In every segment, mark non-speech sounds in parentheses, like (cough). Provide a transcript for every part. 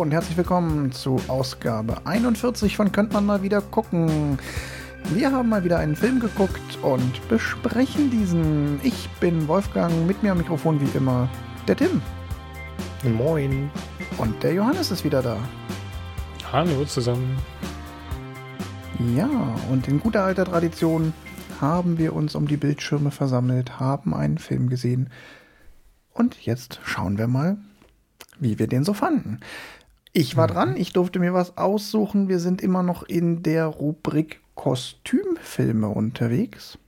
Hallo und herzlich willkommen zu Ausgabe 41 von Könnt man mal wieder gucken. Wir haben mal wieder einen Film geguckt und besprechen diesen. Ich bin Wolfgang, mit mir am Mikrofon wie immer der Tim. Moin. Und der Johannes ist wieder da. Hallo zusammen. Ja, und in guter alter Tradition haben wir uns um die Bildschirme versammelt, haben einen Film gesehen. Und jetzt schauen wir mal, wie wir den so fanden. Ich war mhm. dran, ich durfte mir was aussuchen. Wir sind immer noch in der Rubrik Kostümfilme unterwegs.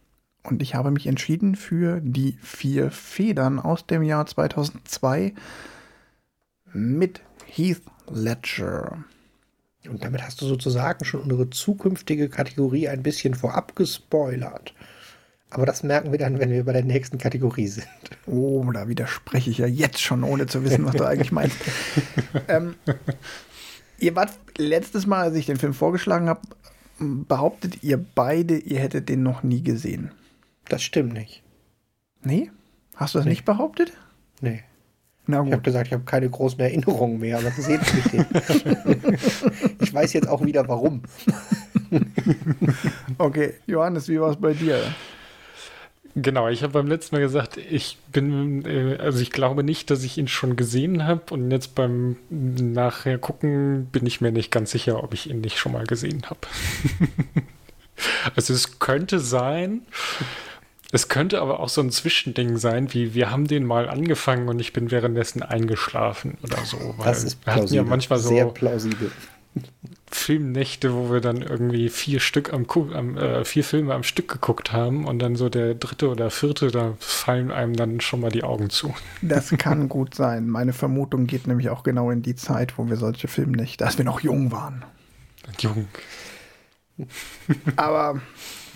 Und ich habe mich entschieden für die vier Federn aus dem Jahr 2002 mit Heath Ledger. Und damit hast du sozusagen schon unsere zukünftige Kategorie ein bisschen vorab gespoilert. Aber das merken wir dann, wenn wir bei der nächsten Kategorie sind. Oh, da widerspreche ich ja jetzt schon, ohne zu wissen, was du eigentlich meinst. (laughs) ähm, ihr wart letztes Mal, als ich den Film vorgeschlagen habe, behauptet ihr beide, ihr hättet den noch nie gesehen. Das stimmt nicht. Nee? Hast du das nee. nicht behauptet? Nee. Na gut. Ich habe gesagt, ich habe keine großen Erinnerungen mehr, aber den. (laughs) ich weiß jetzt auch wieder warum. (laughs) okay, Johannes, wie war es bei dir? Genau, ich habe beim letzten Mal gesagt, ich bin, äh, also ich glaube nicht, dass ich ihn schon gesehen habe und jetzt beim nachher gucken bin ich mir nicht ganz sicher, ob ich ihn nicht schon mal gesehen habe. (laughs) also es könnte sein, es könnte aber auch so ein Zwischending sein, wie wir haben den mal angefangen und ich bin währenddessen eingeschlafen oder so. das ist plausibel. Ja manchmal so sehr plausibel. Filmnächte, wo wir dann irgendwie vier Stück am, am äh, vier Filme am Stück geguckt haben und dann so der dritte oder vierte, da fallen einem dann schon mal die Augen zu. Das kann (laughs) gut sein. Meine Vermutung geht nämlich auch genau in die Zeit, wo wir solche Filmnächte, als wir noch jung waren. Jung. Aber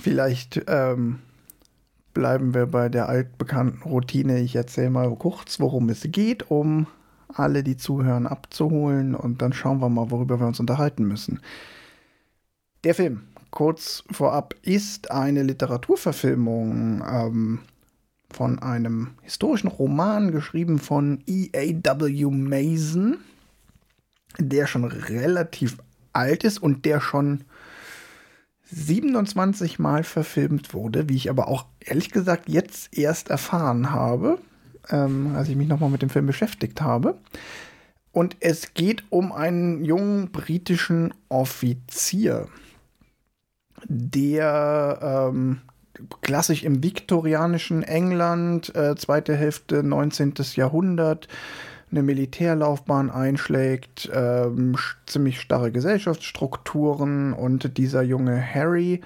vielleicht ähm, bleiben wir bei der altbekannten Routine. Ich erzähle mal kurz, worum es geht, um alle, die zuhören, abzuholen und dann schauen wir mal, worüber wir uns unterhalten müssen. Der Film, kurz vorab, ist eine Literaturverfilmung ähm, von einem historischen Roman geschrieben von E.A.W. Mason, der schon relativ alt ist und der schon 27 Mal verfilmt wurde, wie ich aber auch ehrlich gesagt jetzt erst erfahren habe ähm, als ich mich nochmal mit dem Film beschäftigt habe. Und es geht um einen jungen britischen Offizier, der ähm, klassisch im viktorianischen England, äh, zweite Hälfte 19. Jahrhundert, eine Militärlaufbahn einschlägt, ähm, ziemlich starre Gesellschaftsstrukturen und dieser junge Harry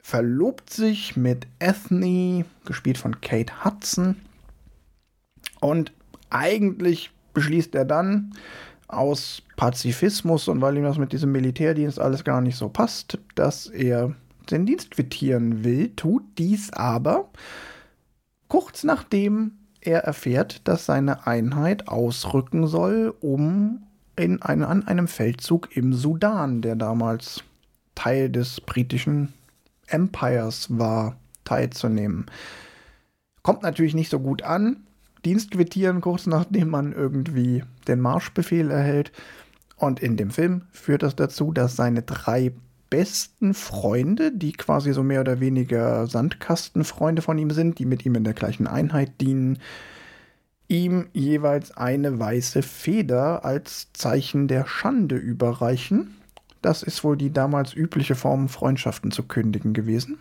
verlobt sich mit Ethne, gespielt von Kate Hudson, und eigentlich beschließt er dann aus Pazifismus und weil ihm das mit diesem Militärdienst alles gar nicht so passt, dass er den Dienst quittieren will, tut dies aber kurz nachdem er erfährt, dass seine Einheit ausrücken soll, um in eine, an einem Feldzug im Sudan, der damals Teil des britischen Empires war, teilzunehmen. Kommt natürlich nicht so gut an. Dienst quittieren, kurz nachdem man irgendwie den Marschbefehl erhält. Und in dem Film führt das dazu, dass seine drei besten Freunde, die quasi so mehr oder weniger Sandkastenfreunde von ihm sind, die mit ihm in der gleichen Einheit dienen, ihm jeweils eine weiße Feder als Zeichen der Schande überreichen. Das ist wohl die damals übliche Form, Freundschaften zu kündigen gewesen.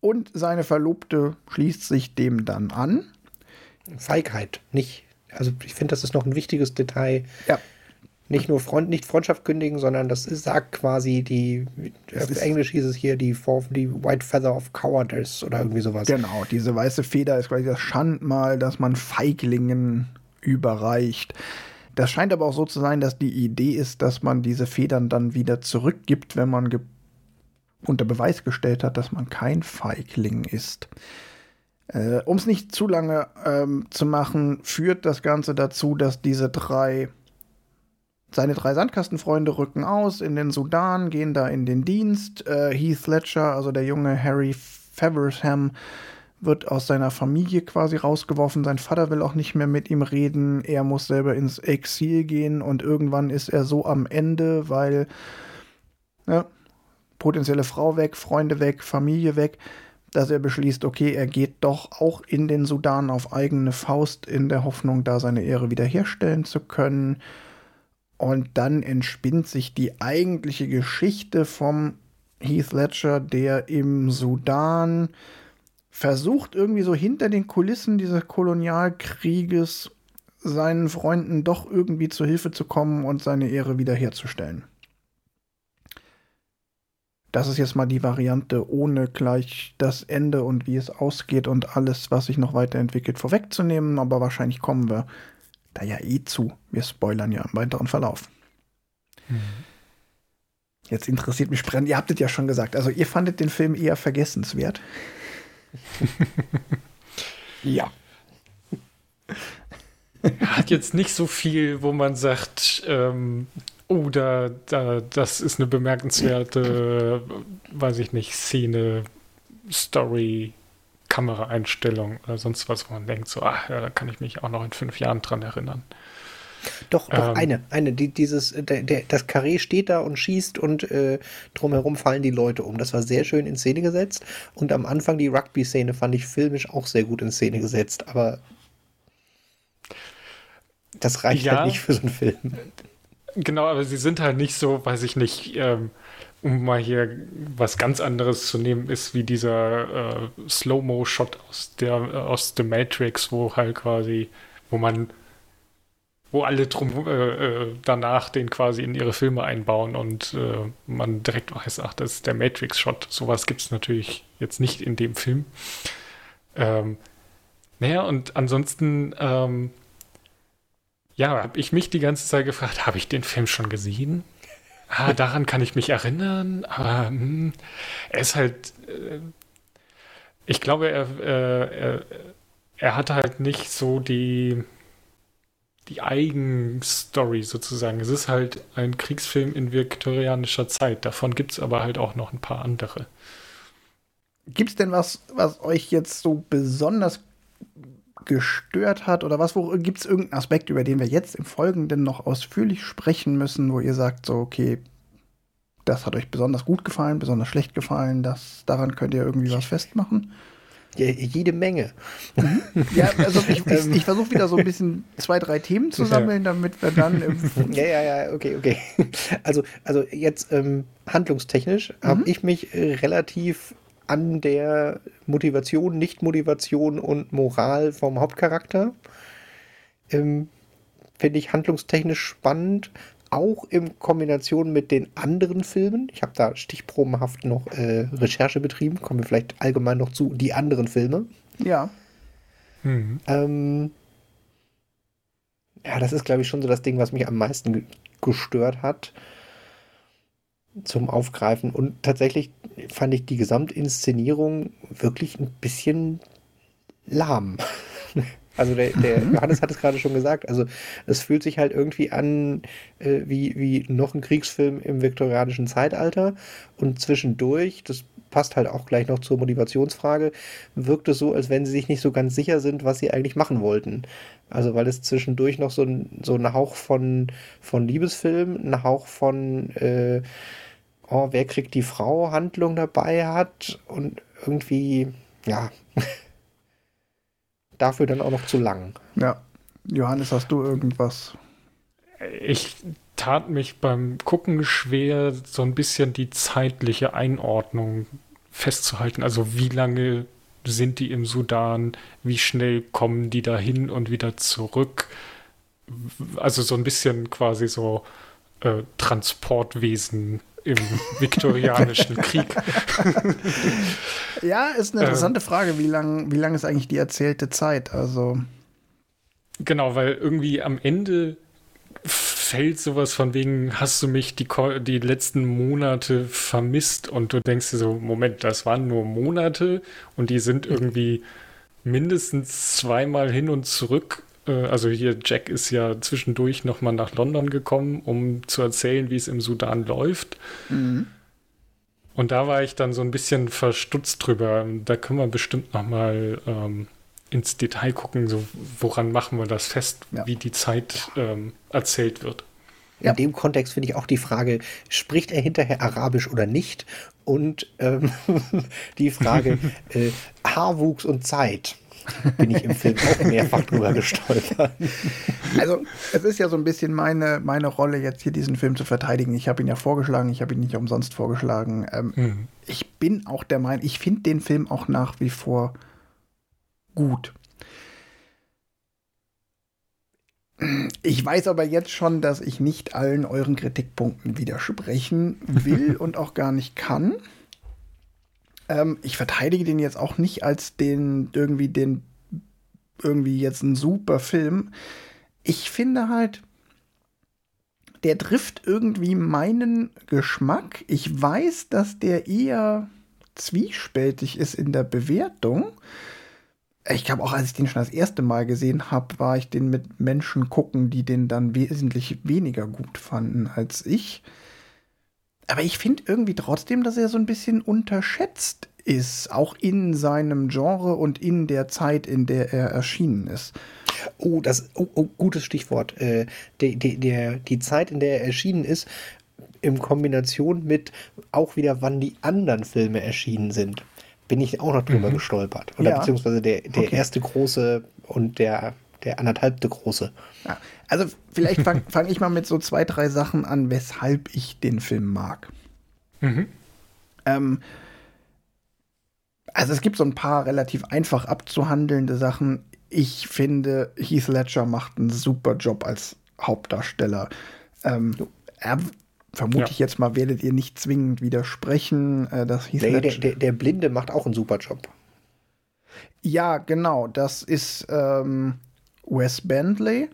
Und seine Verlobte schließt sich dem dann an. Feigheit, nicht. Also ich finde, das ist noch ein wichtiges Detail. Ja. Nicht nur Freund, nicht Freundschaft kündigen, sondern das ist, sagt quasi die, auf Englisch hieß es hier die, die White Feather of Cowardice oder irgendwie sowas. Genau, diese weiße Feder ist quasi das Schandmal, das man Feiglingen überreicht. Das scheint aber auch so zu sein, dass die Idee ist, dass man diese Federn dann wieder zurückgibt, wenn man unter Beweis gestellt hat, dass man kein Feigling ist. Äh, um es nicht zu lange ähm, zu machen, führt das Ganze dazu, dass diese drei, seine drei Sandkastenfreunde rücken aus in den Sudan, gehen da in den Dienst. Äh, Heath Ledger, also der junge Harry Feversham, wird aus seiner Familie quasi rausgeworfen. Sein Vater will auch nicht mehr mit ihm reden. Er muss selber ins Exil gehen und irgendwann ist er so am Ende, weil ja, potenzielle Frau weg, Freunde weg, Familie weg, dass er beschließt, okay, er geht doch auch in den Sudan auf eigene Faust in der Hoffnung, da seine Ehre wiederherstellen zu können. Und dann entspinnt sich die eigentliche Geschichte vom Heath Ledger, der im Sudan versucht irgendwie so hinter den Kulissen dieses Kolonialkrieges seinen Freunden doch irgendwie zu Hilfe zu kommen und seine Ehre wiederherzustellen. Das ist jetzt mal die Variante, ohne gleich das Ende und wie es ausgeht und alles, was sich noch weiterentwickelt, vorwegzunehmen. Aber wahrscheinlich kommen wir da ja eh zu. Wir spoilern ja im weiteren Verlauf. Mhm. Jetzt interessiert mich brennend, ihr habt es ja schon gesagt, also ihr fandet den Film eher vergessenswert. (laughs) ja. Er hat jetzt nicht so viel, wo man sagt, ähm, oh, da, da, das ist eine bemerkenswerte, weiß ich nicht, Szene, Story, Kameraeinstellung oder sonst was, wo man denkt, so, ach ja, da kann ich mich auch noch in fünf Jahren dran erinnern. Doch, doch, ähm, eine, eine, die, dieses, der, der, das Karree steht da und schießt und äh, drumherum fallen die Leute um. Das war sehr schön in Szene gesetzt. Und am Anfang die Rugby-Szene fand ich filmisch auch sehr gut in Szene gesetzt, aber das reicht ja, halt nicht für so einen Film. Genau, aber sie sind halt nicht so, weiß ich nicht, ähm, um mal hier was ganz anderes zu nehmen, ist wie dieser äh, Slow-Mo-Shot aus der äh, aus The Matrix, wo halt quasi, wo man wo alle drum äh, äh, danach den quasi in ihre Filme einbauen und äh, man direkt weiß, ach, das ist der Matrix-Shot. Sowas gibt es natürlich jetzt nicht in dem Film. Ähm, naja, und ansonsten, ähm, ja, habe ich mich die ganze Zeit gefragt, habe ich den Film schon gesehen? Ah, daran kann ich mich erinnern, aber hm, er ist halt, äh, ich glaube, er, äh, er, er hat halt nicht so die, die Eigenstory sozusagen. Es ist halt ein Kriegsfilm in viktorianischer Zeit. Davon gibt es aber halt auch noch ein paar andere. Gibt es denn was, was euch jetzt so besonders gestört hat oder was, gibt es irgendeinen Aspekt, über den wir jetzt im Folgenden noch ausführlich sprechen müssen, wo ihr sagt, so, okay, das hat euch besonders gut gefallen, besonders schlecht gefallen, das, daran könnt ihr irgendwie was festmachen? Ja, jede Menge. Mhm. Ja, also ich, (laughs) ich, ich versuche wieder so ein bisschen zwei, drei Themen zu sammeln, damit wir dann. (laughs) ja, ja, ja, okay, okay. (laughs) Also, also jetzt ähm, handlungstechnisch mhm. habe ich mich äh, relativ an der Motivation, Nicht-Motivation und Moral vom Hauptcharakter. Ähm, Finde ich handlungstechnisch spannend auch in Kombination mit den anderen Filmen. Ich habe da stichprobenhaft noch äh, Recherche betrieben. Kommen wir vielleicht allgemein noch zu die anderen Filme. Ja. Mhm. Ähm, ja, das ist, glaube ich, schon so das Ding, was mich am meisten gestört hat zum Aufgreifen. Und tatsächlich fand ich die Gesamtinszenierung wirklich ein bisschen lahm. Also der, der mhm. Johannes hat es gerade schon gesagt. Also es fühlt sich halt irgendwie an äh, wie, wie noch ein Kriegsfilm im viktorianischen Zeitalter. Und zwischendurch, das passt halt auch gleich noch zur Motivationsfrage, wirkt es so, als wenn sie sich nicht so ganz sicher sind, was sie eigentlich machen wollten. Also weil es zwischendurch noch so ein, so ein Hauch von, von Liebesfilm, ein Hauch von äh, oh, wer kriegt die Frau Handlung dabei hat und irgendwie, ja. (laughs) dafür dann auch noch zu lang. Ja. Johannes, hast du irgendwas? Ich tat mich beim Gucken schwer, so ein bisschen die zeitliche Einordnung festzuhalten. Also wie lange sind die im Sudan? Wie schnell kommen die dahin und wieder zurück? Also so ein bisschen quasi so äh, Transportwesen im viktorianischen (laughs) Krieg. ja, ist eine interessante ähm, Frage, wie lang, wie lang ist eigentlich die erzählte Zeit? Also. Genau, weil irgendwie am Ende fällt sowas von wegen, hast du mich die, die letzten Monate vermisst und du denkst dir so, Moment, das waren nur Monate und die sind irgendwie mindestens zweimal hin und zurück also hier Jack ist ja zwischendurch nochmal nach London gekommen, um zu erzählen, wie es im Sudan läuft. Mhm. Und da war ich dann so ein bisschen verstutzt drüber. Da können wir bestimmt noch mal ähm, ins Detail gucken, so woran machen wir das fest, ja. wie die Zeit ähm, erzählt wird. In ja. dem Kontext finde ich auch die Frage, spricht er hinterher Arabisch oder nicht? Und ähm, (laughs) die Frage, (laughs) äh, Haarwuchs und Zeit bin ich im Film auch mehrfach drüber gestolpert. Also, es ist ja so ein bisschen meine, meine Rolle, jetzt hier diesen Film zu verteidigen. Ich habe ihn ja vorgeschlagen, ich habe ihn nicht umsonst vorgeschlagen. Ähm, mhm. Ich bin auch der Meinung, ich finde den Film auch nach wie vor gut. Ich weiß aber jetzt schon, dass ich nicht allen euren Kritikpunkten widersprechen will (laughs) und auch gar nicht kann. Ähm, ich verteidige den jetzt auch nicht als den irgendwie den irgendwie jetzt ein super Film. Ich finde halt, der trifft irgendwie meinen Geschmack. Ich weiß, dass der eher zwiespältig ist in der Bewertung. Ich glaube auch, als ich den schon das erste Mal gesehen habe, war ich den mit Menschen gucken, die den dann wesentlich weniger gut fanden als ich. Aber ich finde irgendwie trotzdem, dass er so ein bisschen unterschätzt ist, auch in seinem Genre und in der Zeit, in der er erschienen ist. Oh, das oh, oh, gutes Stichwort. Äh, die, die, der, die Zeit, in der er erschienen ist, in Kombination mit auch wieder, wann die anderen Filme erschienen sind, bin ich auch noch drüber mhm. gestolpert. Oder ja. beziehungsweise der, der okay. erste große und der, der anderthalbte große. Ja. Also vielleicht fange fang ich mal mit so zwei, drei Sachen an, weshalb ich den Film mag. Mhm. Ähm, also es gibt so ein paar relativ einfach abzuhandelnde Sachen. Ich finde, Heath Ledger macht einen super Job als Hauptdarsteller. Ähm, er, vermute ja. ich jetzt mal, werdet ihr nicht zwingend widersprechen, äh, dass Heath nee, Ledger. Der, der, der, Blinde macht auch einen super Job. Ja, genau. Das ist ähm, Wes Bentley.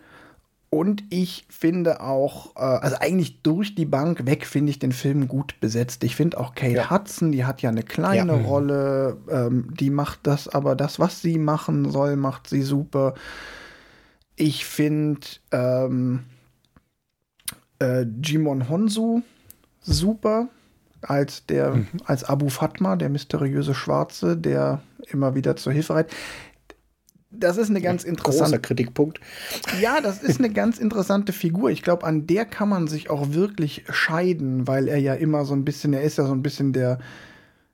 Und ich finde auch, äh, also eigentlich durch die Bank weg finde ich den Film gut besetzt. Ich finde auch Kate ja. Hudson, die hat ja eine kleine ja. Rolle, ähm, die macht das, aber das, was sie machen soll, macht sie super. Ich finde ähm, äh, Jimon Honsu super als der, mhm. als Abu Fatma, der mysteriöse Schwarze, der immer wieder zur Hilfe reitet das ist eine ganz interessante. Großer Kritikpunkt. Ja, das ist eine ganz interessante Figur. Ich glaube, an der kann man sich auch wirklich scheiden, weil er ja immer so ein bisschen, er ist ja so ein bisschen der,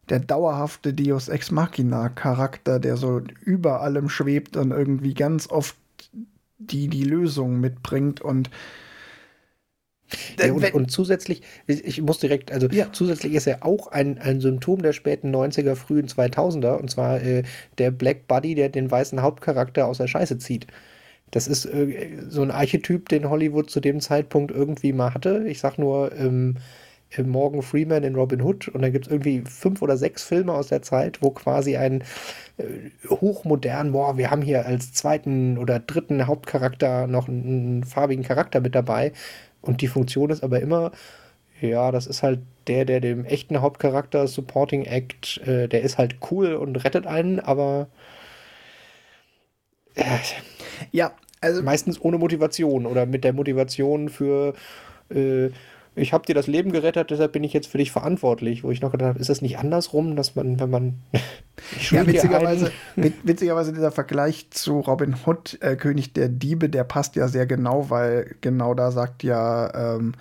der dauerhafte Deus Ex Machina Charakter, der so über allem schwebt und irgendwie ganz oft die, die Lösung mitbringt und ja, und, und, zusätzlich, ich muss direkt, also ja. zusätzlich ist er auch ein, ein Symptom der späten 90er, frühen 2000er, und zwar äh, der Black Buddy, der den weißen Hauptcharakter aus der Scheiße zieht. Das ist äh, so ein Archetyp, den Hollywood zu dem Zeitpunkt irgendwie mal hatte. Ich sag nur ähm, äh, Morgan Freeman in Robin Hood und dann gibt es irgendwie fünf oder sechs Filme aus der Zeit, wo quasi ein äh, hochmodern, boah, wir haben hier als zweiten oder dritten Hauptcharakter noch einen, einen farbigen Charakter mit dabei und die Funktion ist aber immer, ja, das ist halt der, der dem echten Hauptcharakter Supporting Act, äh, der ist halt cool und rettet einen, aber äh, ja, also meistens ohne Motivation oder mit der Motivation für äh, ich habe dir das Leben gerettet, deshalb bin ich jetzt für dich verantwortlich. Wo ich noch gedacht habe, ist das nicht andersrum, dass man, wenn man. (laughs) ja, witzigerweise, witzigerweise dieser Vergleich zu Robin Hood, äh, König der Diebe, der passt ja sehr genau, weil genau da sagt ja, ähm,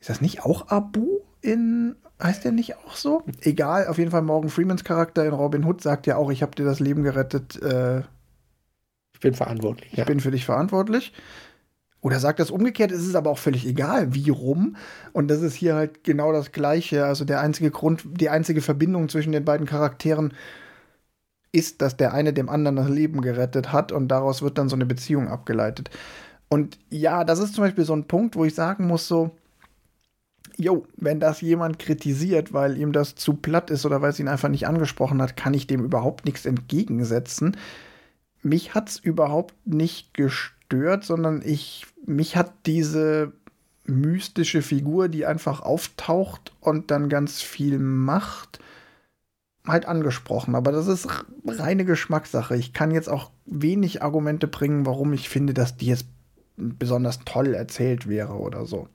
ist das nicht auch Abu in. Heißt der nicht auch so? Egal, auf jeden Fall Morgan Freemans Charakter in Robin Hood sagt ja auch, ich habe dir das Leben gerettet. Äh, ich bin verantwortlich. Ich ja. bin für dich verantwortlich. Oder sagt das umgekehrt, es ist aber auch völlig egal, wie rum. Und das ist hier halt genau das Gleiche. Also der einzige Grund, die einzige Verbindung zwischen den beiden Charakteren ist, dass der eine dem anderen das Leben gerettet hat und daraus wird dann so eine Beziehung abgeleitet. Und ja, das ist zum Beispiel so ein Punkt, wo ich sagen muss, so, jo, wenn das jemand kritisiert, weil ihm das zu platt ist oder weil es ihn einfach nicht angesprochen hat, kann ich dem überhaupt nichts entgegensetzen. Mich hat es überhaupt nicht gestört stört, sondern ich, mich hat diese mystische Figur, die einfach auftaucht und dann ganz viel macht, halt angesprochen. Aber das ist reine Geschmackssache. Ich kann jetzt auch wenig Argumente bringen, warum ich finde, dass die jetzt besonders toll erzählt wäre oder so.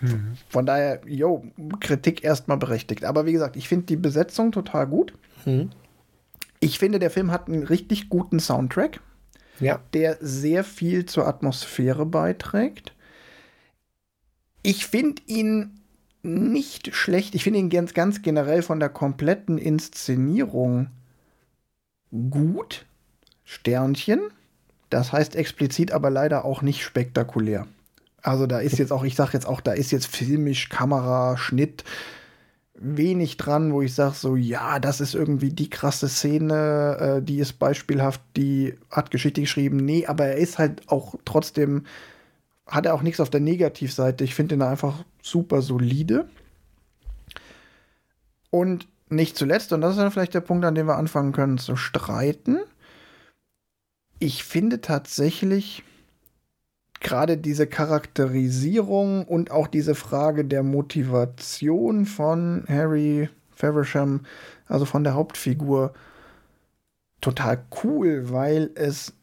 Mhm. Von daher, yo, Kritik erstmal berechtigt. Aber wie gesagt, ich finde die Besetzung total gut. Mhm. Ich finde, der Film hat einen richtig guten Soundtrack, ja. der sehr viel zur Atmosphäre beiträgt. Ich finde ihn nicht schlecht. Ich finde ihn ganz, ganz generell von der kompletten Inszenierung gut. Sternchen. Das heißt explizit aber leider auch nicht spektakulär. Also da ist jetzt auch, ich sag jetzt auch, da ist jetzt filmisch, Kamera, Schnitt wenig dran, wo ich sage so, ja, das ist irgendwie die krasse Szene, äh, die ist beispielhaft, die hat Geschichte geschrieben. Nee, aber er ist halt auch trotzdem, hat er auch nichts auf der Negativseite. Ich finde ihn einfach super solide. Und nicht zuletzt, und das ist dann vielleicht der Punkt, an dem wir anfangen können zu streiten, ich finde tatsächlich gerade diese Charakterisierung und auch diese Frage der Motivation von Harry Feversham, also von der Hauptfigur, total cool, weil es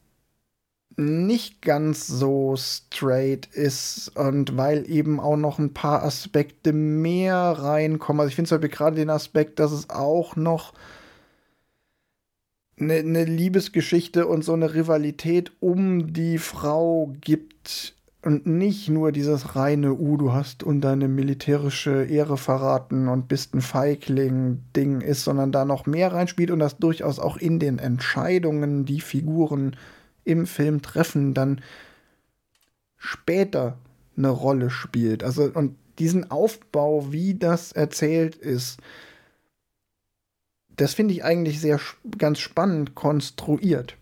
nicht ganz so straight ist und weil eben auch noch ein paar Aspekte mehr reinkommen. Also ich finde zum Beispiel gerade den Aspekt, dass es auch noch eine, eine Liebesgeschichte und so eine Rivalität um die Frau gibt und nicht nur dieses reine, uh, du hast und deine militärische Ehre verraten und bist ein Feigling-Ding ist, sondern da noch mehr reinspielt und das durchaus auch in den Entscheidungen, die Figuren im Film treffen, dann später eine Rolle spielt. Also, und diesen Aufbau, wie das erzählt ist, das finde ich eigentlich sehr ganz spannend konstruiert.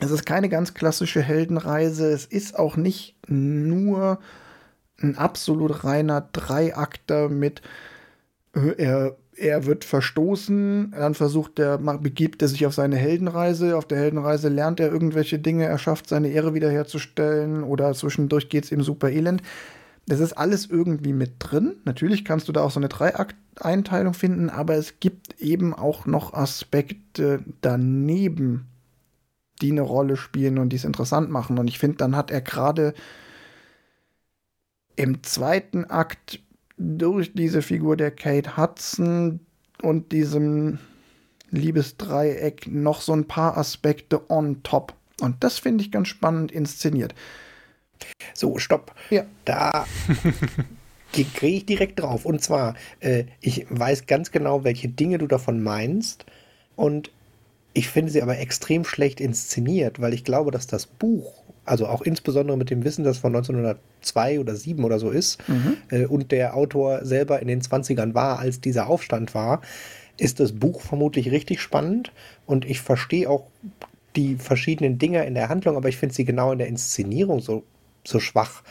Es ist keine ganz klassische Heldenreise. Es ist auch nicht nur ein absolut reiner Dreiakter mit äh, er, er wird verstoßen, dann versucht er, begibt er sich auf seine Heldenreise. Auf der Heldenreise lernt er irgendwelche Dinge, er schafft seine Ehre wiederherzustellen oder zwischendurch geht es ihm super elend. Das ist alles irgendwie mit drin. Natürlich kannst du da auch so eine Dreiakt-Einteilung finden, aber es gibt eben auch noch Aspekte daneben, die eine Rolle spielen und die es interessant machen. Und ich finde, dann hat er gerade im zweiten Akt durch diese Figur der Kate Hudson und diesem Liebesdreieck noch so ein paar Aspekte on top. Und das finde ich ganz spannend inszeniert. So, stopp. Ja. Da (laughs) kriege ich direkt drauf. Und zwar, äh, ich weiß ganz genau, welche Dinge du davon meinst. Und ich finde sie aber extrem schlecht inszeniert, weil ich glaube, dass das Buch, also auch insbesondere mit dem Wissen, das von 1902 oder 7 oder so ist, mhm. äh, und der Autor selber in den 20ern war, als dieser Aufstand war, ist das Buch vermutlich richtig spannend. Und ich verstehe auch die verschiedenen Dinge in der Handlung, aber ich finde sie genau in der Inszenierung so so schwach.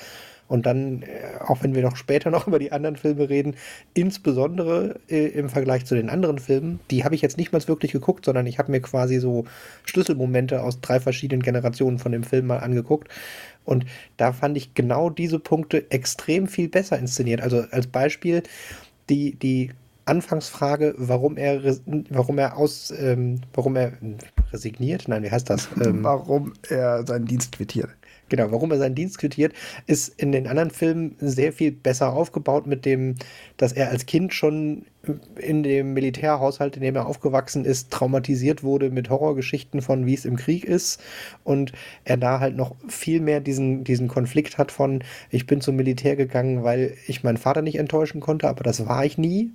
Und dann, äh, auch wenn wir noch später noch (laughs) über die anderen Filme reden, insbesondere äh, im Vergleich zu den anderen Filmen, die habe ich jetzt nicht mal wirklich geguckt, sondern ich habe mir quasi so Schlüsselmomente aus drei verschiedenen Generationen von dem Film mal angeguckt. Und da fand ich genau diese Punkte extrem viel besser inszeniert. Also als Beispiel die, die Anfangsfrage, warum er, warum er aus, ähm, warum er resigniert? Nein, wie heißt das? Ähm, warum er seinen Dienst quittiert. Genau, warum er seinen Dienst quittiert, ist in den anderen Filmen sehr viel besser aufgebaut mit dem, dass er als Kind schon in dem Militärhaushalt, in dem er aufgewachsen ist, traumatisiert wurde mit Horrorgeschichten von wie es im Krieg ist und er da halt noch viel mehr diesen, diesen Konflikt hat von, ich bin zum Militär gegangen, weil ich meinen Vater nicht enttäuschen konnte, aber das war ich nie.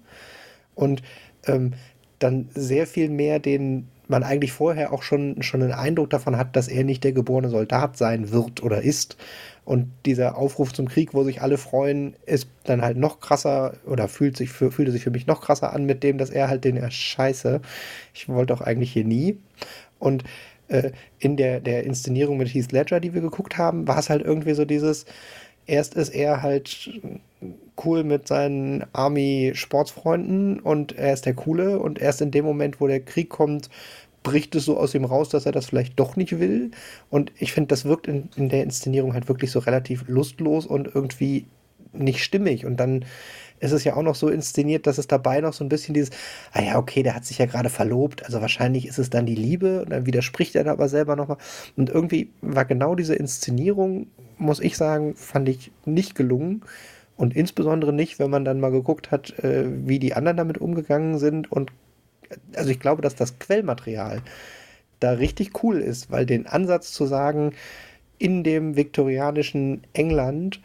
Und ähm, dann sehr viel mehr den, man eigentlich vorher auch schon, schon einen Eindruck davon hat, dass er nicht der geborene Soldat sein wird oder ist. Und dieser Aufruf zum Krieg, wo sich alle freuen, ist dann halt noch krasser oder fühlt sich für, fühlte sich für mich noch krasser an mit dem, dass er halt den scheiße. Ich wollte doch eigentlich hier nie. Und äh, in der, der Inszenierung mit Heath Ledger, die wir geguckt haben, war es halt irgendwie so dieses, erst ist er halt cool mit seinen Army-Sportsfreunden und er ist der Coole und erst in dem Moment, wo der Krieg kommt, bricht es so aus ihm raus, dass er das vielleicht doch nicht will. Und ich finde, das wirkt in, in der Inszenierung halt wirklich so relativ lustlos und irgendwie nicht stimmig. Und dann ist es ja auch noch so inszeniert, dass es dabei noch so ein bisschen dieses, ah ja, okay, der hat sich ja gerade verlobt, also wahrscheinlich ist es dann die Liebe und dann widerspricht er da aber selber nochmal. Und irgendwie war genau diese Inszenierung, muss ich sagen, fand ich nicht gelungen. Und insbesondere nicht, wenn man dann mal geguckt hat, äh, wie die anderen damit umgegangen sind. Und also ich glaube, dass das Quellmaterial da richtig cool ist, weil den Ansatz zu sagen, in dem viktorianischen England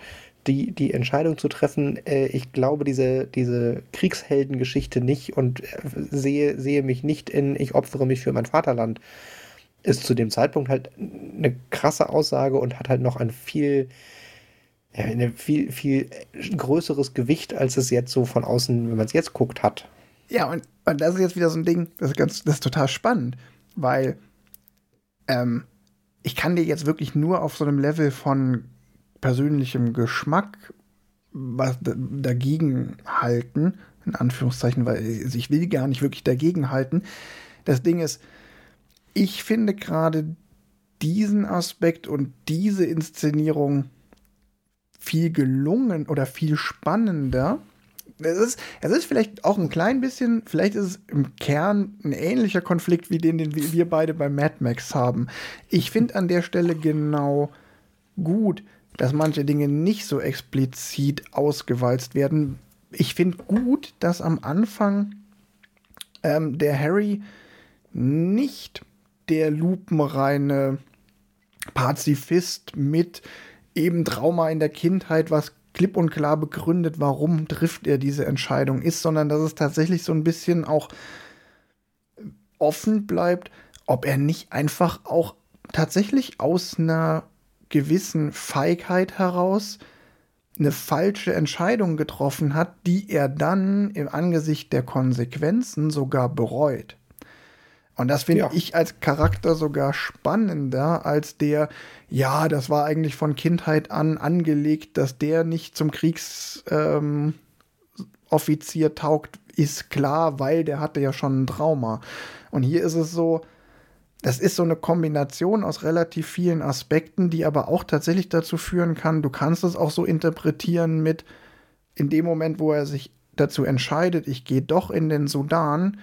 die, die Entscheidung zu treffen, äh, ich glaube diese, diese Kriegsheldengeschichte nicht und äh, sehe, sehe mich nicht in, ich opfere mich für mein Vaterland, ist zu dem Zeitpunkt halt eine krasse Aussage und hat halt noch ein viel, ja, ein viel, viel größeres Gewicht, als es jetzt so von außen, wenn man es jetzt guckt, hat. Ja, und, und das ist jetzt wieder so ein Ding, das ist, ganz, das ist total spannend, weil ähm, ich kann dir jetzt wirklich nur auf so einem Level von persönlichem Geschmack was dagegen halten, in Anführungszeichen, weil ich will gar nicht wirklich dagegen halten. Das Ding ist, ich finde gerade diesen Aspekt und diese Inszenierung viel gelungen oder viel spannender. Es ist, es ist vielleicht auch ein klein bisschen, vielleicht ist es im Kern ein ähnlicher Konflikt wie den, den wir beide bei Mad Max haben. Ich finde an der Stelle genau gut, dass manche Dinge nicht so explizit ausgewalzt werden. Ich finde gut, dass am Anfang ähm, der Harry nicht der lupenreine Pazifist mit eben Trauma in der Kindheit, was klipp und klar begründet, warum trifft er diese Entscheidung ist, sondern dass es tatsächlich so ein bisschen auch offen bleibt, ob er nicht einfach auch tatsächlich aus einer gewissen Feigheit heraus eine falsche Entscheidung getroffen hat, die er dann im Angesicht der Konsequenzen sogar bereut. Und das finde ja. ich als Charakter sogar spannender als der, ja, das war eigentlich von Kindheit an angelegt, dass der nicht zum Kriegsoffizier ähm, taugt, ist klar, weil der hatte ja schon ein Trauma. Und hier ist es so, das ist so eine Kombination aus relativ vielen Aspekten, die aber auch tatsächlich dazu führen kann, du kannst es auch so interpretieren mit, in dem Moment, wo er sich dazu entscheidet, ich gehe doch in den Sudan,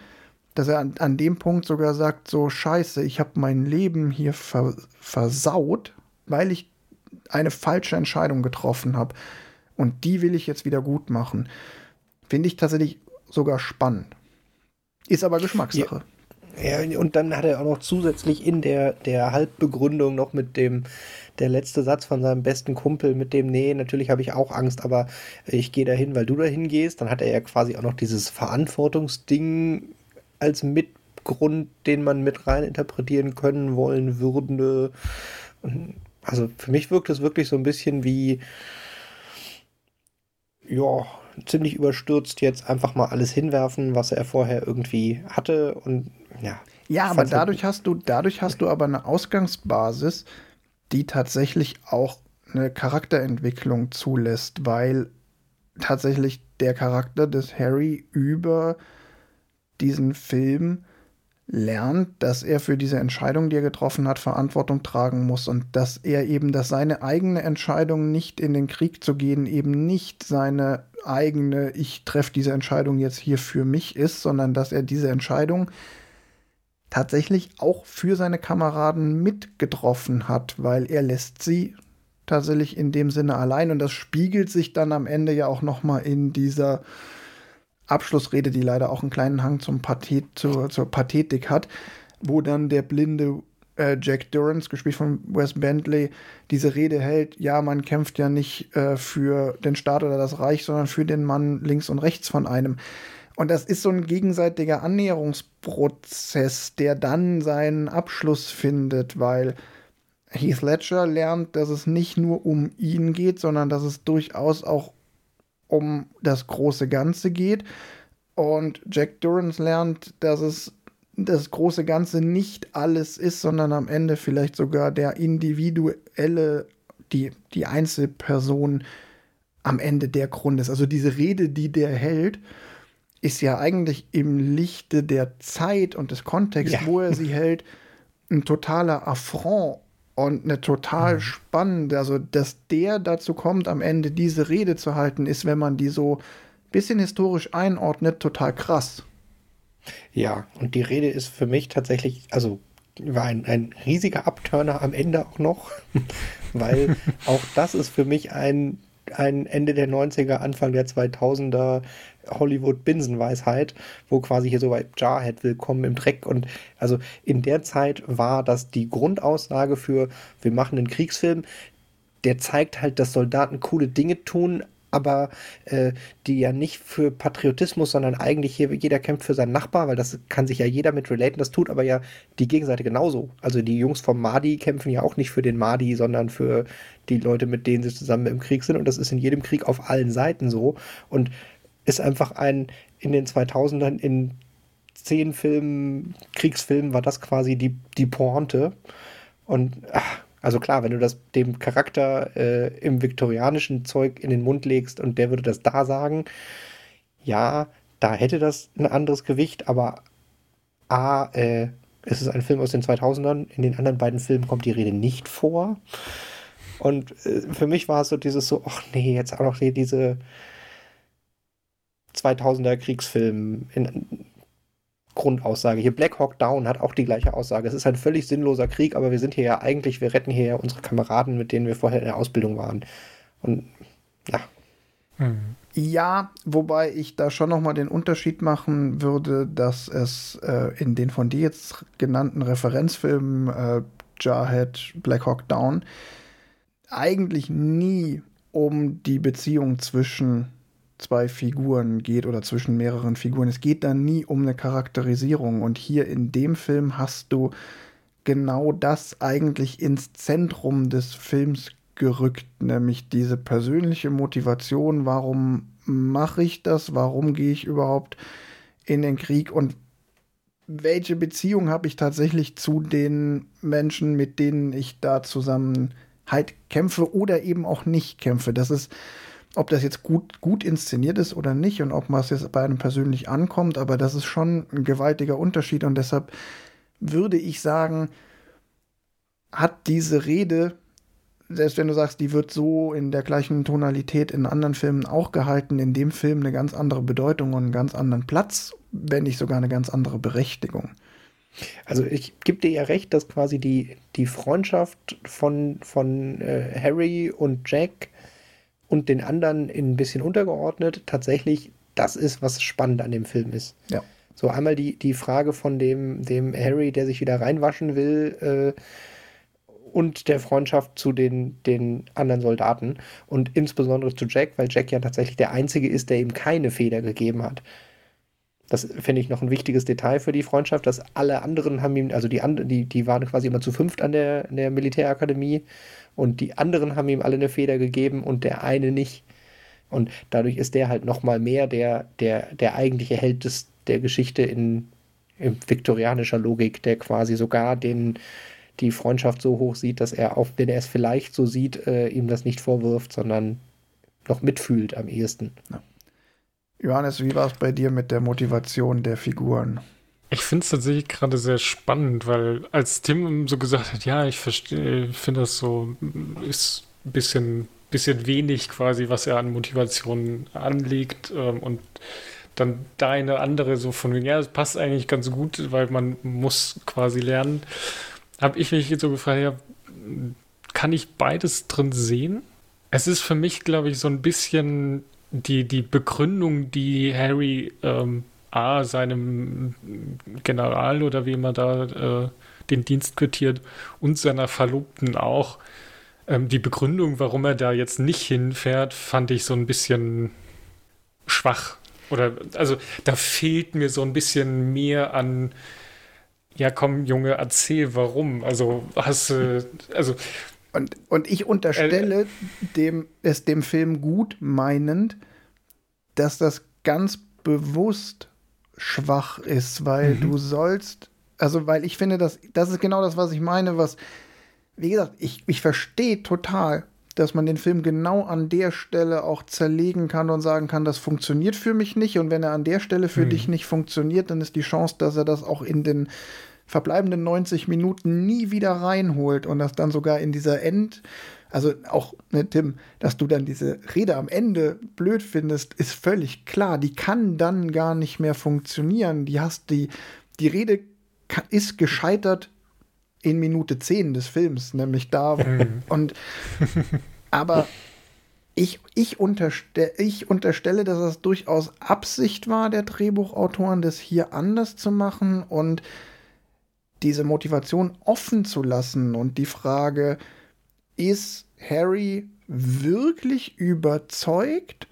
dass er an, an dem Punkt sogar sagt, so scheiße, ich habe mein Leben hier ver versaut, weil ich eine falsche Entscheidung getroffen habe. Und die will ich jetzt wieder gut machen. Finde ich tatsächlich sogar spannend. Ist aber Geschmackssache. Ja. Ja, und dann hat er auch noch zusätzlich in der, der Halbbegründung noch mit dem, der letzte Satz von seinem besten Kumpel mit dem, nee, natürlich habe ich auch Angst, aber ich gehe dahin, weil du dahin gehst. Dann hat er ja quasi auch noch dieses Verantwortungsding als Mitgrund, den man mit rein interpretieren können wollen würde. Also für mich wirkt es wirklich so ein bisschen wie, ja, ziemlich überstürzt jetzt einfach mal alles hinwerfen, was er vorher irgendwie hatte und ja. Ja, aber dadurch hast du, dadurch hast du aber eine Ausgangsbasis, die tatsächlich auch eine Charakterentwicklung zulässt, weil tatsächlich der Charakter des Harry über diesen Film lernt, dass er für diese Entscheidung, die er getroffen hat, Verantwortung tragen muss und dass er eben, dass seine eigene Entscheidung nicht in den Krieg zu gehen, eben nicht seine eigene, ich treffe diese Entscheidung jetzt hier für mich ist, sondern dass er diese Entscheidung tatsächlich auch für seine Kameraden mitgetroffen hat, weil er lässt sie tatsächlich in dem Sinne allein und das spiegelt sich dann am Ende ja auch noch mal in dieser Abschlussrede, die leider auch einen kleinen Hang zum Pathet, zur, zur Pathetik hat, wo dann der blinde äh, Jack Durrance, gespielt von Wes Bentley, diese Rede hält, ja, man kämpft ja nicht äh, für den Staat oder das Reich, sondern für den Mann links und rechts von einem. Und das ist so ein gegenseitiger Annäherungsprozess, der dann seinen Abschluss findet, weil Heath Ledger lernt, dass es nicht nur um ihn geht, sondern dass es durchaus auch um das große Ganze geht. Und Jack Durrance lernt, dass es das große Ganze nicht alles ist, sondern am Ende vielleicht sogar der individuelle, die, die Einzelperson am Ende der Grund ist. Also diese Rede, die der hält, ist ja eigentlich im Lichte der Zeit und des Kontexts, ja. wo er sie (laughs) hält, ein totaler Affront und eine total mhm. spannende, also dass der dazu kommt, am Ende diese Rede zu halten, ist, wenn man die so ein bisschen historisch einordnet, total krass. Ja, und die Rede ist für mich tatsächlich, also war ein, ein riesiger Abturner am Ende auch noch, (laughs) weil auch das ist für mich ein ein Ende der 90er, Anfang der 2000er Hollywood-Binsenweisheit, wo quasi hier so bei Jarhead willkommen im Dreck und also in der Zeit war das die Grundaussage für wir machen einen Kriegsfilm, der zeigt halt, dass Soldaten coole Dinge tun, aber äh, die ja nicht für Patriotismus, sondern eigentlich hier jeder kämpft für seinen Nachbar, weil das kann sich ja jeder mit relaten. Das tut aber ja die Gegenseite genauso. Also die Jungs vom Madi kämpfen ja auch nicht für den Madi, sondern für die Leute, mit denen sie zusammen im Krieg sind. Und das ist in jedem Krieg auf allen Seiten so. Und ist einfach ein, in den 2000ern in zehn Filmen, Kriegsfilmen war das quasi die, die Pointe. Und ach, also klar, wenn du das dem Charakter äh, im viktorianischen Zeug in den Mund legst und der würde das da sagen, ja, da hätte das ein anderes Gewicht, aber A, äh, es ist ein Film aus den 2000ern, in den anderen beiden Filmen kommt die Rede nicht vor. Und äh, für mich war es so dieses so, ach nee, jetzt auch noch diese 2000er Kriegsfilm in, Grundaussage. Hier Black Hawk Down hat auch die gleiche Aussage. Es ist ein völlig sinnloser Krieg, aber wir sind hier ja eigentlich, wir retten hier ja unsere Kameraden, mit denen wir vorher in der Ausbildung waren. Und ja. Hm. Ja, wobei ich da schon nochmal den Unterschied machen würde, dass es äh, in den von dir jetzt genannten Referenzfilmen äh, Jarhead, Black Hawk Down eigentlich nie um die Beziehung zwischen zwei Figuren geht oder zwischen mehreren Figuren. Es geht dann nie um eine Charakterisierung. Und hier in dem Film hast du genau das eigentlich ins Zentrum des Films gerückt, nämlich diese persönliche Motivation, warum mache ich das, warum gehe ich überhaupt in den Krieg und welche Beziehung habe ich tatsächlich zu den Menschen, mit denen ich da zusammen halt kämpfe oder eben auch nicht kämpfe. Das ist ob das jetzt gut, gut inszeniert ist oder nicht und ob man es jetzt bei einem persönlich ankommt, aber das ist schon ein gewaltiger Unterschied und deshalb würde ich sagen, hat diese Rede, selbst wenn du sagst, die wird so in der gleichen Tonalität in anderen Filmen auch gehalten, in dem Film eine ganz andere Bedeutung und einen ganz anderen Platz, wenn nicht sogar eine ganz andere Berechtigung. Also ich gebe dir ja recht, dass quasi die, die Freundschaft von, von äh, Harry und Jack und den anderen ein bisschen untergeordnet, tatsächlich das ist, was spannend an dem Film ist. Ja. So einmal die, die Frage von dem, dem Harry, der sich wieder reinwaschen will, äh, und der Freundschaft zu den, den anderen Soldaten und insbesondere zu Jack, weil Jack ja tatsächlich der Einzige ist, der ihm keine Feder gegeben hat. Das finde ich noch ein wichtiges Detail für die Freundschaft, dass alle anderen haben ihm, also die, die, die waren quasi immer zu fünft an der, an der Militärakademie und die anderen haben ihm alle eine Feder gegeben und der eine nicht. Und dadurch ist der halt nochmal mehr der, der, der eigentliche Held des, der Geschichte in, in viktorianischer Logik, der quasi sogar den, die Freundschaft so hoch sieht, dass er, auch wenn er es vielleicht so sieht, äh, ihm das nicht vorwirft, sondern noch mitfühlt am ehesten. Ja. Johannes, wie war es bei dir mit der Motivation der Figuren? Ich finde es tatsächlich gerade sehr spannend, weil als Tim so gesagt hat, ja, ich verstehe, finde das so, ist ein bisschen, bisschen wenig quasi, was er an Motivation anlegt ähm, und dann da eine andere so von, ja, das passt eigentlich ganz gut, weil man muss quasi lernen, habe ich mich jetzt so gefragt, ja, kann ich beides drin sehen? Es ist für mich, glaube ich, so ein bisschen die, die Begründung, die Harry ähm, A, seinem General oder wie man da äh, den Dienst quittiert und seiner Verlobten auch. Ähm, die Begründung, warum er da jetzt nicht hinfährt, fand ich so ein bisschen schwach. Oder, also, da fehlt mir so ein bisschen mehr an, ja, komm, Junge, erzähl warum. Also, hast du, also. Und, und ich unterstelle äh, dem, es dem Film gut meinend, dass das ganz bewusst schwach ist, weil mhm. du sollst, also weil ich finde, dass das ist genau das, was ich meine, was, wie gesagt, ich, ich verstehe total, dass man den Film genau an der Stelle auch zerlegen kann und sagen kann, das funktioniert für mich nicht. Und wenn er an der Stelle für mhm. dich nicht funktioniert, dann ist die Chance, dass er das auch in den verbleibenden 90 Minuten nie wieder reinholt und das dann sogar in dieser End, also auch, ne, Tim, dass du dann diese Rede am Ende blöd findest, ist völlig klar. Die kann dann gar nicht mehr funktionieren. Die hast die, die Rede ist gescheitert in Minute 10 des Films, nämlich da. Mhm. Und aber ich, ich, unterste ich unterstelle, dass es durchaus Absicht war, der Drehbuchautoren, das hier anders zu machen und diese Motivation offen zu lassen und die Frage, ist Harry wirklich überzeugt?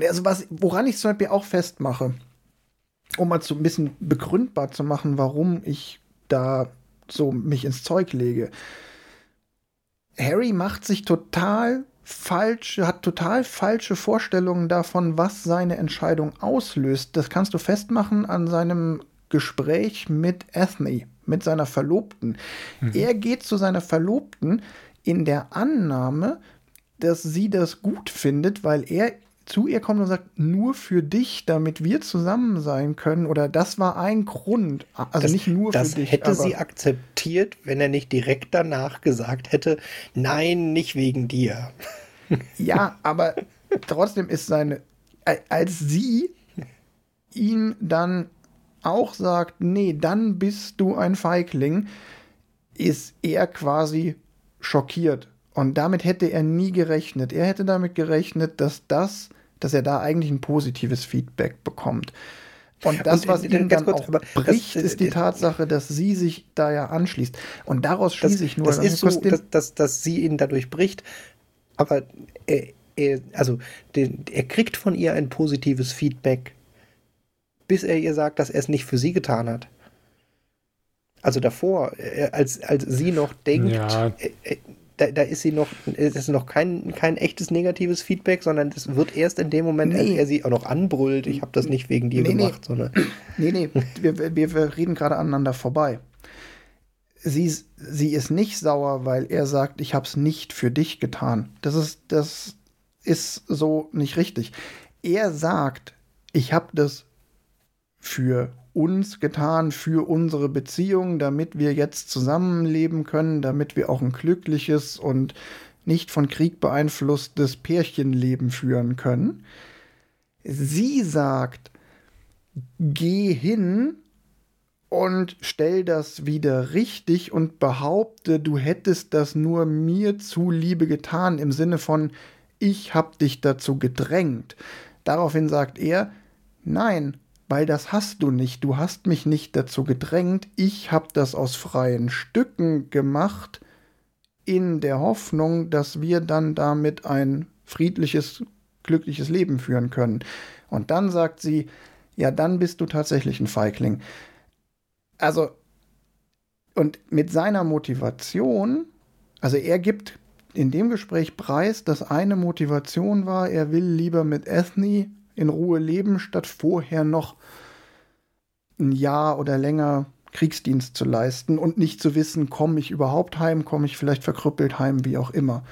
Also was, woran ich zum Beispiel auch festmache, um mal so ein bisschen begründbar zu machen, warum ich da so mich ins Zeug lege. Harry macht sich total falsche, hat total falsche Vorstellungen davon, was seine Entscheidung auslöst. Das kannst du festmachen an seinem Gespräch mit Ethne, mit seiner Verlobten. Mhm. Er geht zu seiner Verlobten in der Annahme, dass sie das gut findet, weil er zu ihr kommt und sagt, nur für dich, damit wir zusammen sein können. Oder das war ein Grund. Also das, nicht nur für dich. Das hätte sie akzeptiert, wenn er nicht direkt danach gesagt hätte, nein, nicht wegen dir. (laughs) Ja, aber trotzdem ist seine, als sie ihn dann auch sagt, nee, dann bist du ein Feigling, ist er quasi schockiert. Und damit hätte er nie gerechnet. Er hätte damit gerechnet, dass das, dass er da eigentlich ein positives Feedback bekommt. Und das, was ihn dann kurz, auch bricht, das, ist die Tatsache, dass sie sich da ja anschließt. Und daraus schließe ich nur. Das ist so, dass, dass, dass sie ihn dadurch bricht. Aber er, er, also, den, er kriegt von ihr ein positives Feedback, bis er ihr sagt, dass er es nicht für sie getan hat. Also davor, als, als sie noch denkt, ja da, da ist sie noch, es ist noch kein, kein echtes negatives Feedback, sondern es wird erst in dem Moment, nee. als er sie auch noch anbrüllt, ich habe das nicht wegen dir nee, gemacht, nee. sondern. (clears throat) Nee, nee, wir, wir, wir reden gerade aneinander vorbei. Sie, sie ist nicht sauer, weil er sagt, ich habe es nicht für dich getan. Das ist, das ist so nicht richtig. Er sagt, ich habe das für uns getan für unsere Beziehung, damit wir jetzt zusammenleben können, damit wir auch ein glückliches und nicht von Krieg beeinflusstes Pärchenleben führen können. Sie sagt, geh hin und stell das wieder richtig und behaupte, du hättest das nur mir zuliebe getan, im Sinne von, ich hab dich dazu gedrängt. Daraufhin sagt er, nein, weil das hast du nicht. Du hast mich nicht dazu gedrängt. Ich habe das aus freien Stücken gemacht, in der Hoffnung, dass wir dann damit ein friedliches, glückliches Leben führen können. Und dann sagt sie, ja, dann bist du tatsächlich ein Feigling. Also, und mit seiner Motivation, also er gibt in dem Gespräch preis, dass eine Motivation war, er will lieber mit Ethne in Ruhe leben, statt vorher noch ein Jahr oder länger Kriegsdienst zu leisten und nicht zu wissen, komme ich überhaupt heim, komme ich vielleicht verkrüppelt heim, wie auch immer.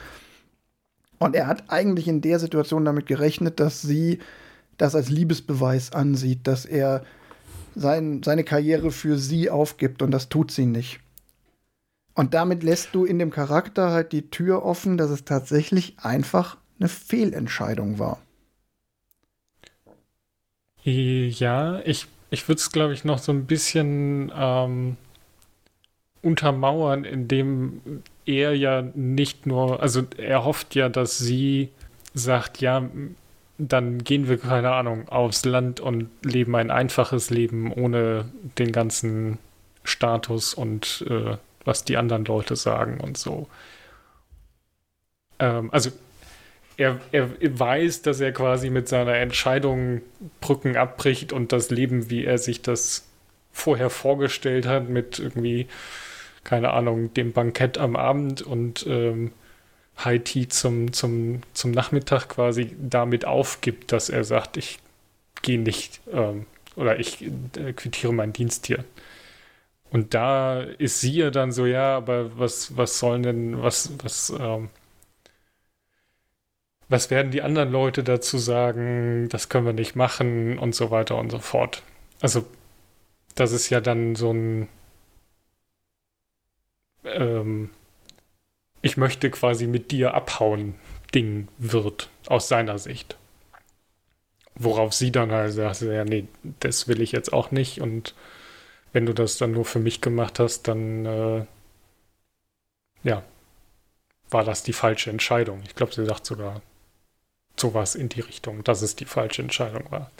Und er hat eigentlich in der Situation damit gerechnet, dass sie das als Liebesbeweis ansieht, dass er sein, seine Karriere für sie aufgibt und das tut sie nicht. Und damit lässt du in dem Charakter halt die Tür offen, dass es tatsächlich einfach eine Fehlentscheidung war. Ja, ich, ich würde es, glaube ich, noch so ein bisschen ähm, untermauern, indem er ja nicht nur, also er hofft ja, dass sie sagt, ja, dann gehen wir, keine Ahnung, aufs Land und leben ein einfaches Leben ohne den ganzen Status und äh, was die anderen Leute sagen und so. Ähm, also er, er weiß, dass er quasi mit seiner Entscheidung Brücken abbricht und das Leben, wie er sich das vorher vorgestellt hat, mit irgendwie, keine Ahnung, dem Bankett am Abend und ähm, High Tea zum, zum, zum Nachmittag quasi damit aufgibt, dass er sagt, ich gehe nicht ähm, oder ich äh, quittiere meinen Dienst hier. Und da ist sie ja dann so, ja, aber was, was sollen denn, was, was, ähm, was werden die anderen Leute dazu sagen, das können wir nicht machen und so weiter und so fort. Also, das ist ja dann so ein, ähm, ich möchte quasi mit dir abhauen Ding wird, aus seiner Sicht. Worauf sie dann halt sagt, ja, nee, das will ich jetzt auch nicht und wenn du das dann nur für mich gemacht hast, dann, äh, ja, war das die falsche Entscheidung. Ich glaube, sie sagt sogar, sowas in die Richtung, dass es die falsche Entscheidung war.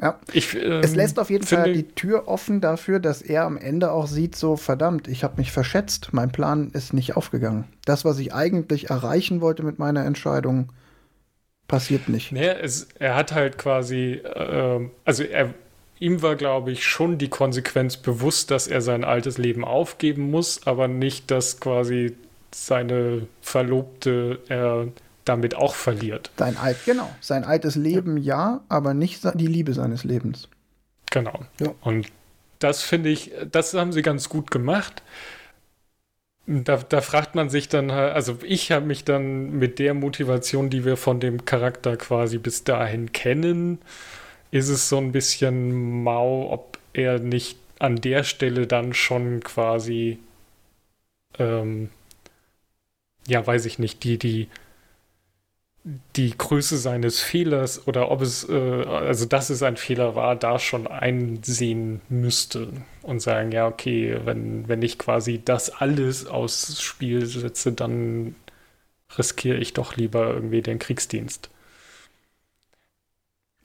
Ja. Ich, ähm, es lässt auf jeden Fall die Tür offen dafür, dass er am Ende auch sieht, so verdammt, ich habe mich verschätzt, mein Plan ist nicht aufgegangen. Das, was ich eigentlich erreichen wollte mit meiner Entscheidung, passiert nicht. Nee, es, er hat halt quasi, äh, also er, ihm war, glaube ich, schon die Konsequenz bewusst, dass er sein altes Leben aufgeben muss, aber nicht, dass quasi seine Verlobte er damit auch verliert. Sein alt, genau. Sein altes Leben ja, aber nicht die Liebe seines Lebens. Genau. Ja. Und das finde ich, das haben sie ganz gut gemacht. Da, da fragt man sich dann, also ich habe mich dann mit der Motivation, die wir von dem Charakter quasi bis dahin kennen, ist es so ein bisschen mau, ob er nicht an der Stelle dann schon quasi, ähm, ja, weiß ich nicht, die, die die Größe seines Fehlers oder ob es, äh, also dass es ein Fehler war, da schon einsehen müsste und sagen, ja, okay, wenn, wenn ich quasi das alles aufs Spiel setze, dann riskiere ich doch lieber irgendwie den Kriegsdienst.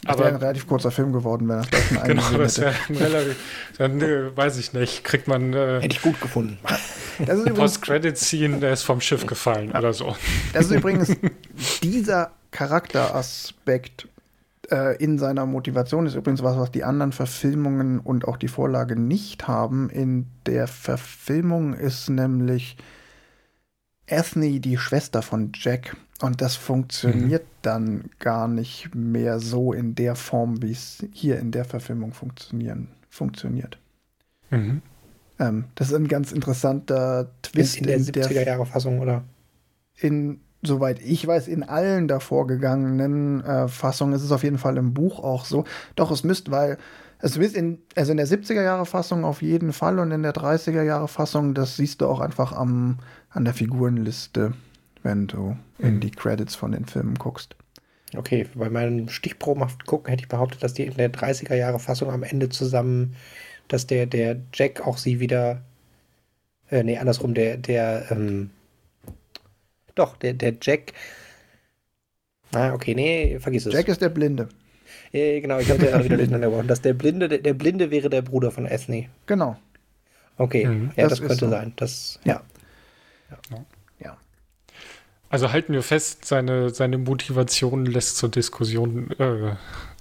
Das wäre ein relativ kurzer Film geworden, wenn (laughs) das gleich schon Genau, das wäre relativ, dann äh, weiß ich nicht, kriegt man. Äh, Hätte ich gut gefunden. (laughs) Das ist Post-Credit-Scene, der ist vom Schiff gefallen ja. oder so. Das ist übrigens (laughs) dieser Charakteraspekt äh, in seiner Motivation, ist übrigens was, was die anderen Verfilmungen und auch die Vorlage nicht haben. In der Verfilmung ist nämlich Ethne die Schwester von Jack. Und das funktioniert mhm. dann gar nicht mehr so in der Form, wie es hier in der Verfilmung funktionieren, funktioniert. Mhm. Ähm, das ist ein ganz interessanter Twist. In, in der 70er-Jahre-Fassung, oder? In, soweit ich weiß, in allen davor gegangenen äh, Fassungen ist es auf jeden Fall im Buch auch so. Doch, es müsste, weil es ist in, also in der 70er-Jahre-Fassung auf jeden Fall und in der 30er-Jahre-Fassung, das siehst du auch einfach am, an der Figurenliste, wenn du mhm. in die Credits von den Filmen guckst. Okay, bei meinem stichprobenhaften Gucken hätte ich behauptet, dass die in der 30er-Jahre-Fassung am Ende zusammen dass der, der Jack auch sie wieder. Äh, nee, andersrum, der, der, ähm, doch, der, der Jack. Ah, okay, nee, vergiss es. Jack ist der Blinde. Ja, genau, ich habe ja wieder durcheinander geworfen. Dass der Blinde, der, der, Blinde wäre der Bruder von Ethne. Genau. Okay, mhm. ja, das, das könnte so. sein. Das, ja. ja. ja. Also halten wir fest, seine, seine Motivation lässt zur Diskussion äh,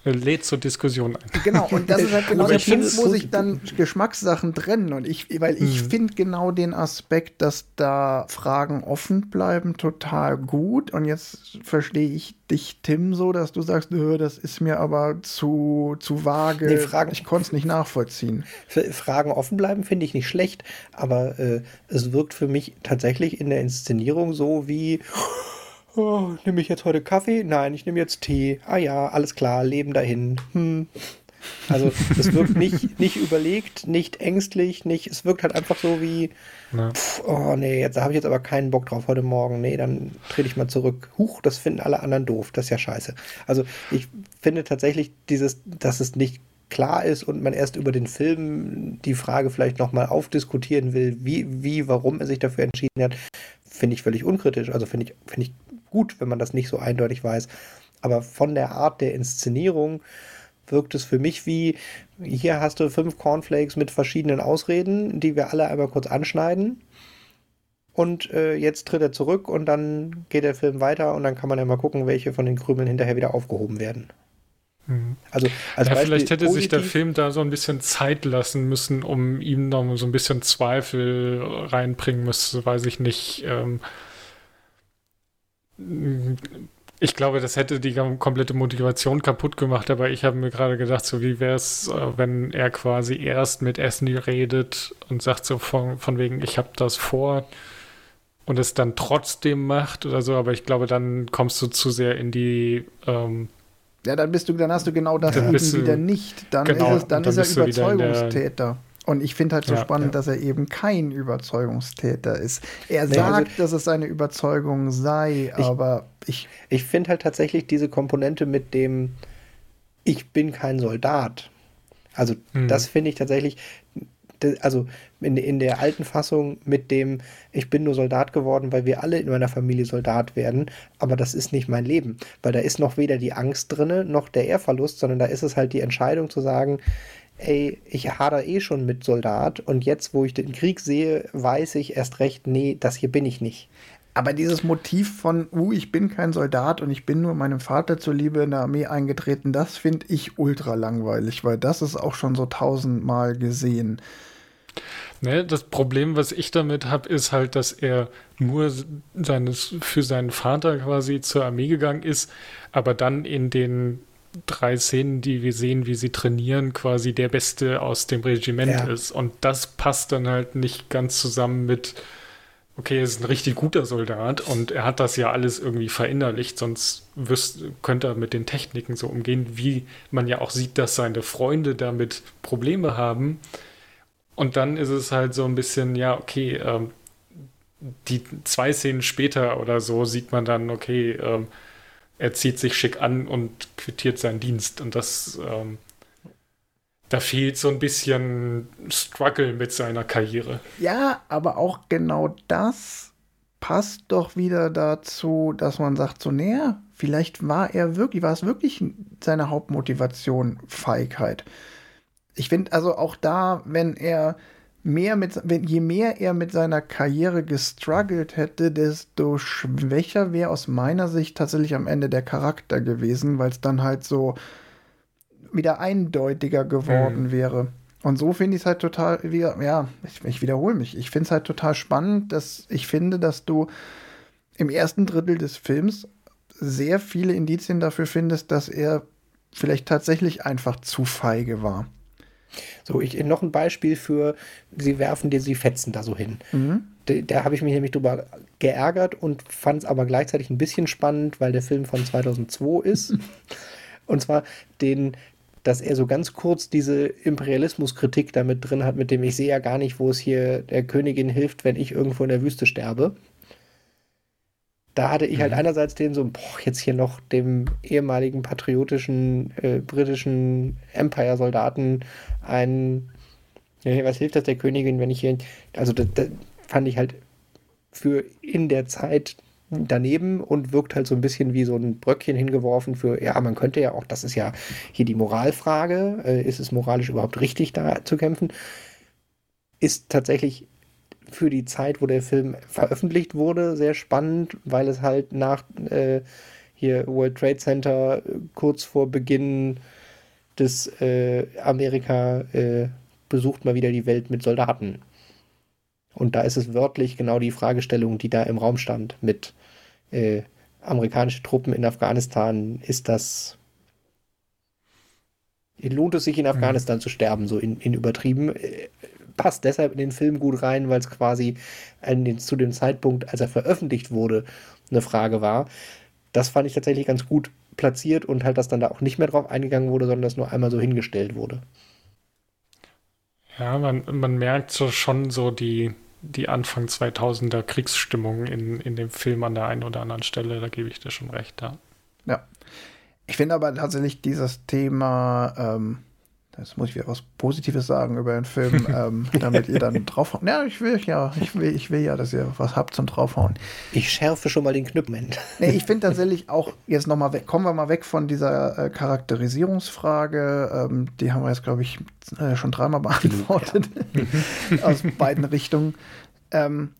lädt zur Diskussion ein. Genau, und das ist halt (laughs) genau der Punkt, wo sich dann Geschmackssachen trennen. Und ich, weil ich mhm. finde genau den Aspekt, dass da Fragen offen bleiben, total gut. Und jetzt verstehe ich dich, Tim, so, dass du sagst, das ist mir aber zu, zu vage. Nee, Fragen, ich konnte es nicht nachvollziehen. Fragen offen bleiben finde ich nicht schlecht, aber äh, es wirkt für mich tatsächlich in der Inszenierung so wie oh, nehme ich jetzt heute Kaffee? Nein, ich nehme jetzt Tee. Ah ja, alles klar, Leben dahin. Hm. Also es wirkt nicht, nicht überlegt, nicht ängstlich, nicht, es wirkt halt einfach so wie, pf, oh nee, jetzt habe ich jetzt aber keinen Bock drauf heute Morgen. Nee, dann trete ich mal zurück. Huch, das finden alle anderen doof, das ist ja scheiße. Also ich finde tatsächlich dieses, dass es nicht klar ist und man erst über den Film die Frage vielleicht nochmal aufdiskutieren will, wie, wie, warum er sich dafür entschieden hat, finde ich völlig unkritisch. Also finde ich, finde ich gut, wenn man das nicht so eindeutig weiß. Aber von der Art der Inszenierung wirkt es für mich wie, hier hast du fünf Cornflakes mit verschiedenen Ausreden, die wir alle einmal kurz anschneiden. Und äh, jetzt tritt er zurück und dann geht der Film weiter und dann kann man ja mal gucken, welche von den Krümeln hinterher wieder aufgehoben werden. Mhm. Also, als ja, vielleicht hätte sich der Film da so ein bisschen Zeit lassen müssen, um ihm noch so ein bisschen Zweifel reinbringen müssen, weiß ich nicht. Ähm, ich glaube, das hätte die komplette Motivation kaputt gemacht, aber ich habe mir gerade gedacht, so wie wäre es, äh, wenn er quasi erst mit Esni redet und sagt so von, von wegen, ich habe das vor und es dann trotzdem macht oder so, aber ich glaube, dann kommst du zu sehr in die ähm, ja, dann bist du, dann hast du genau das eben wieder nicht. Dann genau, ist, es, dann, dann ist er Überzeugungstäter. Und ich finde halt so ja, spannend, ja. dass er eben kein Überzeugungstäter ist. Er nee, sagt, also, dass es seine Überzeugung sei, ich, aber ich. Ich finde halt tatsächlich diese Komponente mit dem Ich bin kein Soldat. Also, mhm. das finde ich tatsächlich also in, in der alten Fassung mit dem, ich bin nur Soldat geworden, weil wir alle in meiner Familie Soldat werden, aber das ist nicht mein Leben, weil da ist noch weder die Angst drinne, noch der Ehrverlust, sondern da ist es halt die Entscheidung zu sagen, ey, ich hader eh schon mit Soldat und jetzt, wo ich den Krieg sehe, weiß ich erst recht, nee, das hier bin ich nicht. Aber dieses Motiv von, uh, ich bin kein Soldat und ich bin nur meinem Vater zuliebe in der Armee eingetreten, das finde ich ultra langweilig, weil das ist auch schon so tausendmal gesehen. Ne, das Problem, was ich damit habe, ist halt, dass er nur seines, für seinen Vater quasi zur Armee gegangen ist, aber dann in den drei Szenen, die wir sehen, wie sie trainieren, quasi der Beste aus dem Regiment ja. ist. Und das passt dann halt nicht ganz zusammen mit, okay, er ist ein richtig guter Soldat und er hat das ja alles irgendwie verinnerlicht, sonst wirst, könnte er mit den Techniken so umgehen, wie man ja auch sieht, dass seine Freunde damit Probleme haben. Und dann ist es halt so ein bisschen, ja, okay, ähm, die zwei Szenen später oder so sieht man dann, okay, ähm, er zieht sich schick an und quittiert seinen Dienst. Und das, ähm, da fehlt so ein bisschen Struggle mit seiner Karriere. Ja, aber auch genau das passt doch wieder dazu, dass man sagt, so näher, vielleicht war er wirklich, war es wirklich seine Hauptmotivation Feigheit. Ich finde also auch da, wenn er mehr mit, wenn, je mehr er mit seiner Karriere gestruggelt hätte, desto schwächer wäre aus meiner Sicht tatsächlich am Ende der Charakter gewesen, weil es dann halt so wieder eindeutiger geworden mhm. wäre. Und so finde ich es halt total, wie, ja, ich, ich wiederhole mich, ich finde es halt total spannend, dass ich finde, dass du im ersten Drittel des Films sehr viele Indizien dafür findest, dass er vielleicht tatsächlich einfach zu feige war. So, ich noch ein Beispiel für, sie werfen dir sie Fetzen da so hin. Mhm. Da, da habe ich mich nämlich drüber geärgert und fand es aber gleichzeitig ein bisschen spannend, weil der Film von 2002 ist. (laughs) und zwar den, dass er so ganz kurz diese Imperialismuskritik damit drin hat, mit dem ich sehe ja gar nicht, wo es hier der Königin hilft, wenn ich irgendwo in der Wüste sterbe da hatte ich halt mhm. einerseits den so, boah, jetzt hier noch dem ehemaligen patriotischen äh, britischen Empire-Soldaten ein, was hilft das der Königin, wenn ich hier, also das, das fand ich halt für in der Zeit daneben und wirkt halt so ein bisschen wie so ein Bröckchen hingeworfen für, ja, man könnte ja auch, das ist ja hier die Moralfrage, äh, ist es moralisch überhaupt richtig, da zu kämpfen? Ist tatsächlich für die Zeit, wo der Film veröffentlicht wurde, sehr spannend, weil es halt nach äh, hier World Trade Center kurz vor Beginn des äh, Amerika äh, besucht mal wieder die Welt mit Soldaten. Und da ist es wörtlich genau die Fragestellung, die da im Raum stand mit äh, amerikanische Truppen in Afghanistan. Ist das lohnt es sich in mhm. Afghanistan mhm. zu sterben, so in, in übertrieben. Äh, passt deshalb in den Film gut rein, weil es quasi den, zu dem Zeitpunkt, als er veröffentlicht wurde, eine Frage war. Das fand ich tatsächlich ganz gut platziert und halt, dass dann da auch nicht mehr drauf eingegangen wurde, sondern dass nur einmal so hingestellt wurde. Ja, man, man merkt so schon so die, die Anfang 2000er Kriegsstimmung in, in dem Film an der einen oder anderen Stelle, da gebe ich dir schon recht, ja. Ja. Ich finde aber tatsächlich dieses Thema, ähm, das muss ich wieder was Positives sagen über den Film, (laughs) ähm, damit ihr dann draufhauen. Ja, ich will ja, ich will, ich will ja, dass ihr was habt zum draufhauen. Ich schärfe schon mal den Knüppel. Nee, ich finde tatsächlich auch, jetzt nochmal weg, kommen wir mal weg von dieser äh, Charakterisierungsfrage. Ähm, die haben wir jetzt, glaube ich, äh, schon dreimal beantwortet. Ja. (laughs) Aus beiden Richtungen. Ähm,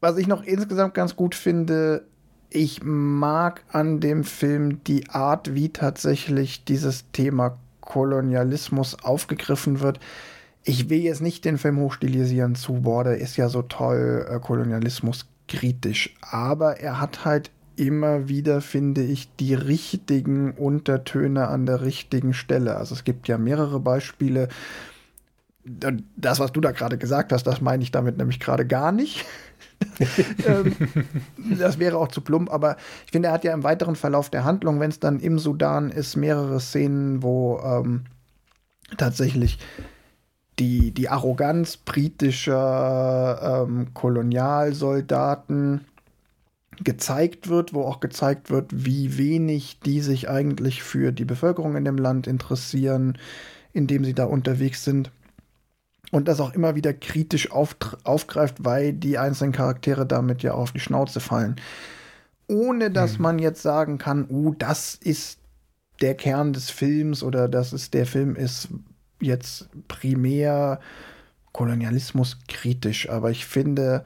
was ich noch insgesamt ganz gut finde, ich mag an dem Film die Art, wie tatsächlich dieses Thema Kolonialismus aufgegriffen wird. Ich will jetzt nicht den Film hochstilisieren zu, boah, der ist ja so toll, äh, Kolonialismus kritisch, aber er hat halt immer wieder, finde ich, die richtigen Untertöne an der richtigen Stelle. Also es gibt ja mehrere Beispiele. Das, was du da gerade gesagt hast, das meine ich damit nämlich gerade gar nicht. Ähm, das wäre auch zu plump, aber ich finde, er hat ja im weiteren Verlauf der Handlung, wenn es dann im Sudan ist, mehrere Szenen, wo ähm, tatsächlich die, die Arroganz britischer ähm, Kolonialsoldaten gezeigt wird, wo auch gezeigt wird, wie wenig die sich eigentlich für die Bevölkerung in dem Land interessieren, in dem sie da unterwegs sind. Und das auch immer wieder kritisch auf, aufgreift, weil die einzelnen Charaktere damit ja auf die Schnauze fallen. Ohne dass hm. man jetzt sagen kann, uh, das ist der Kern des Films oder das ist der Film ist jetzt primär Kolonialismus kritisch. Aber ich finde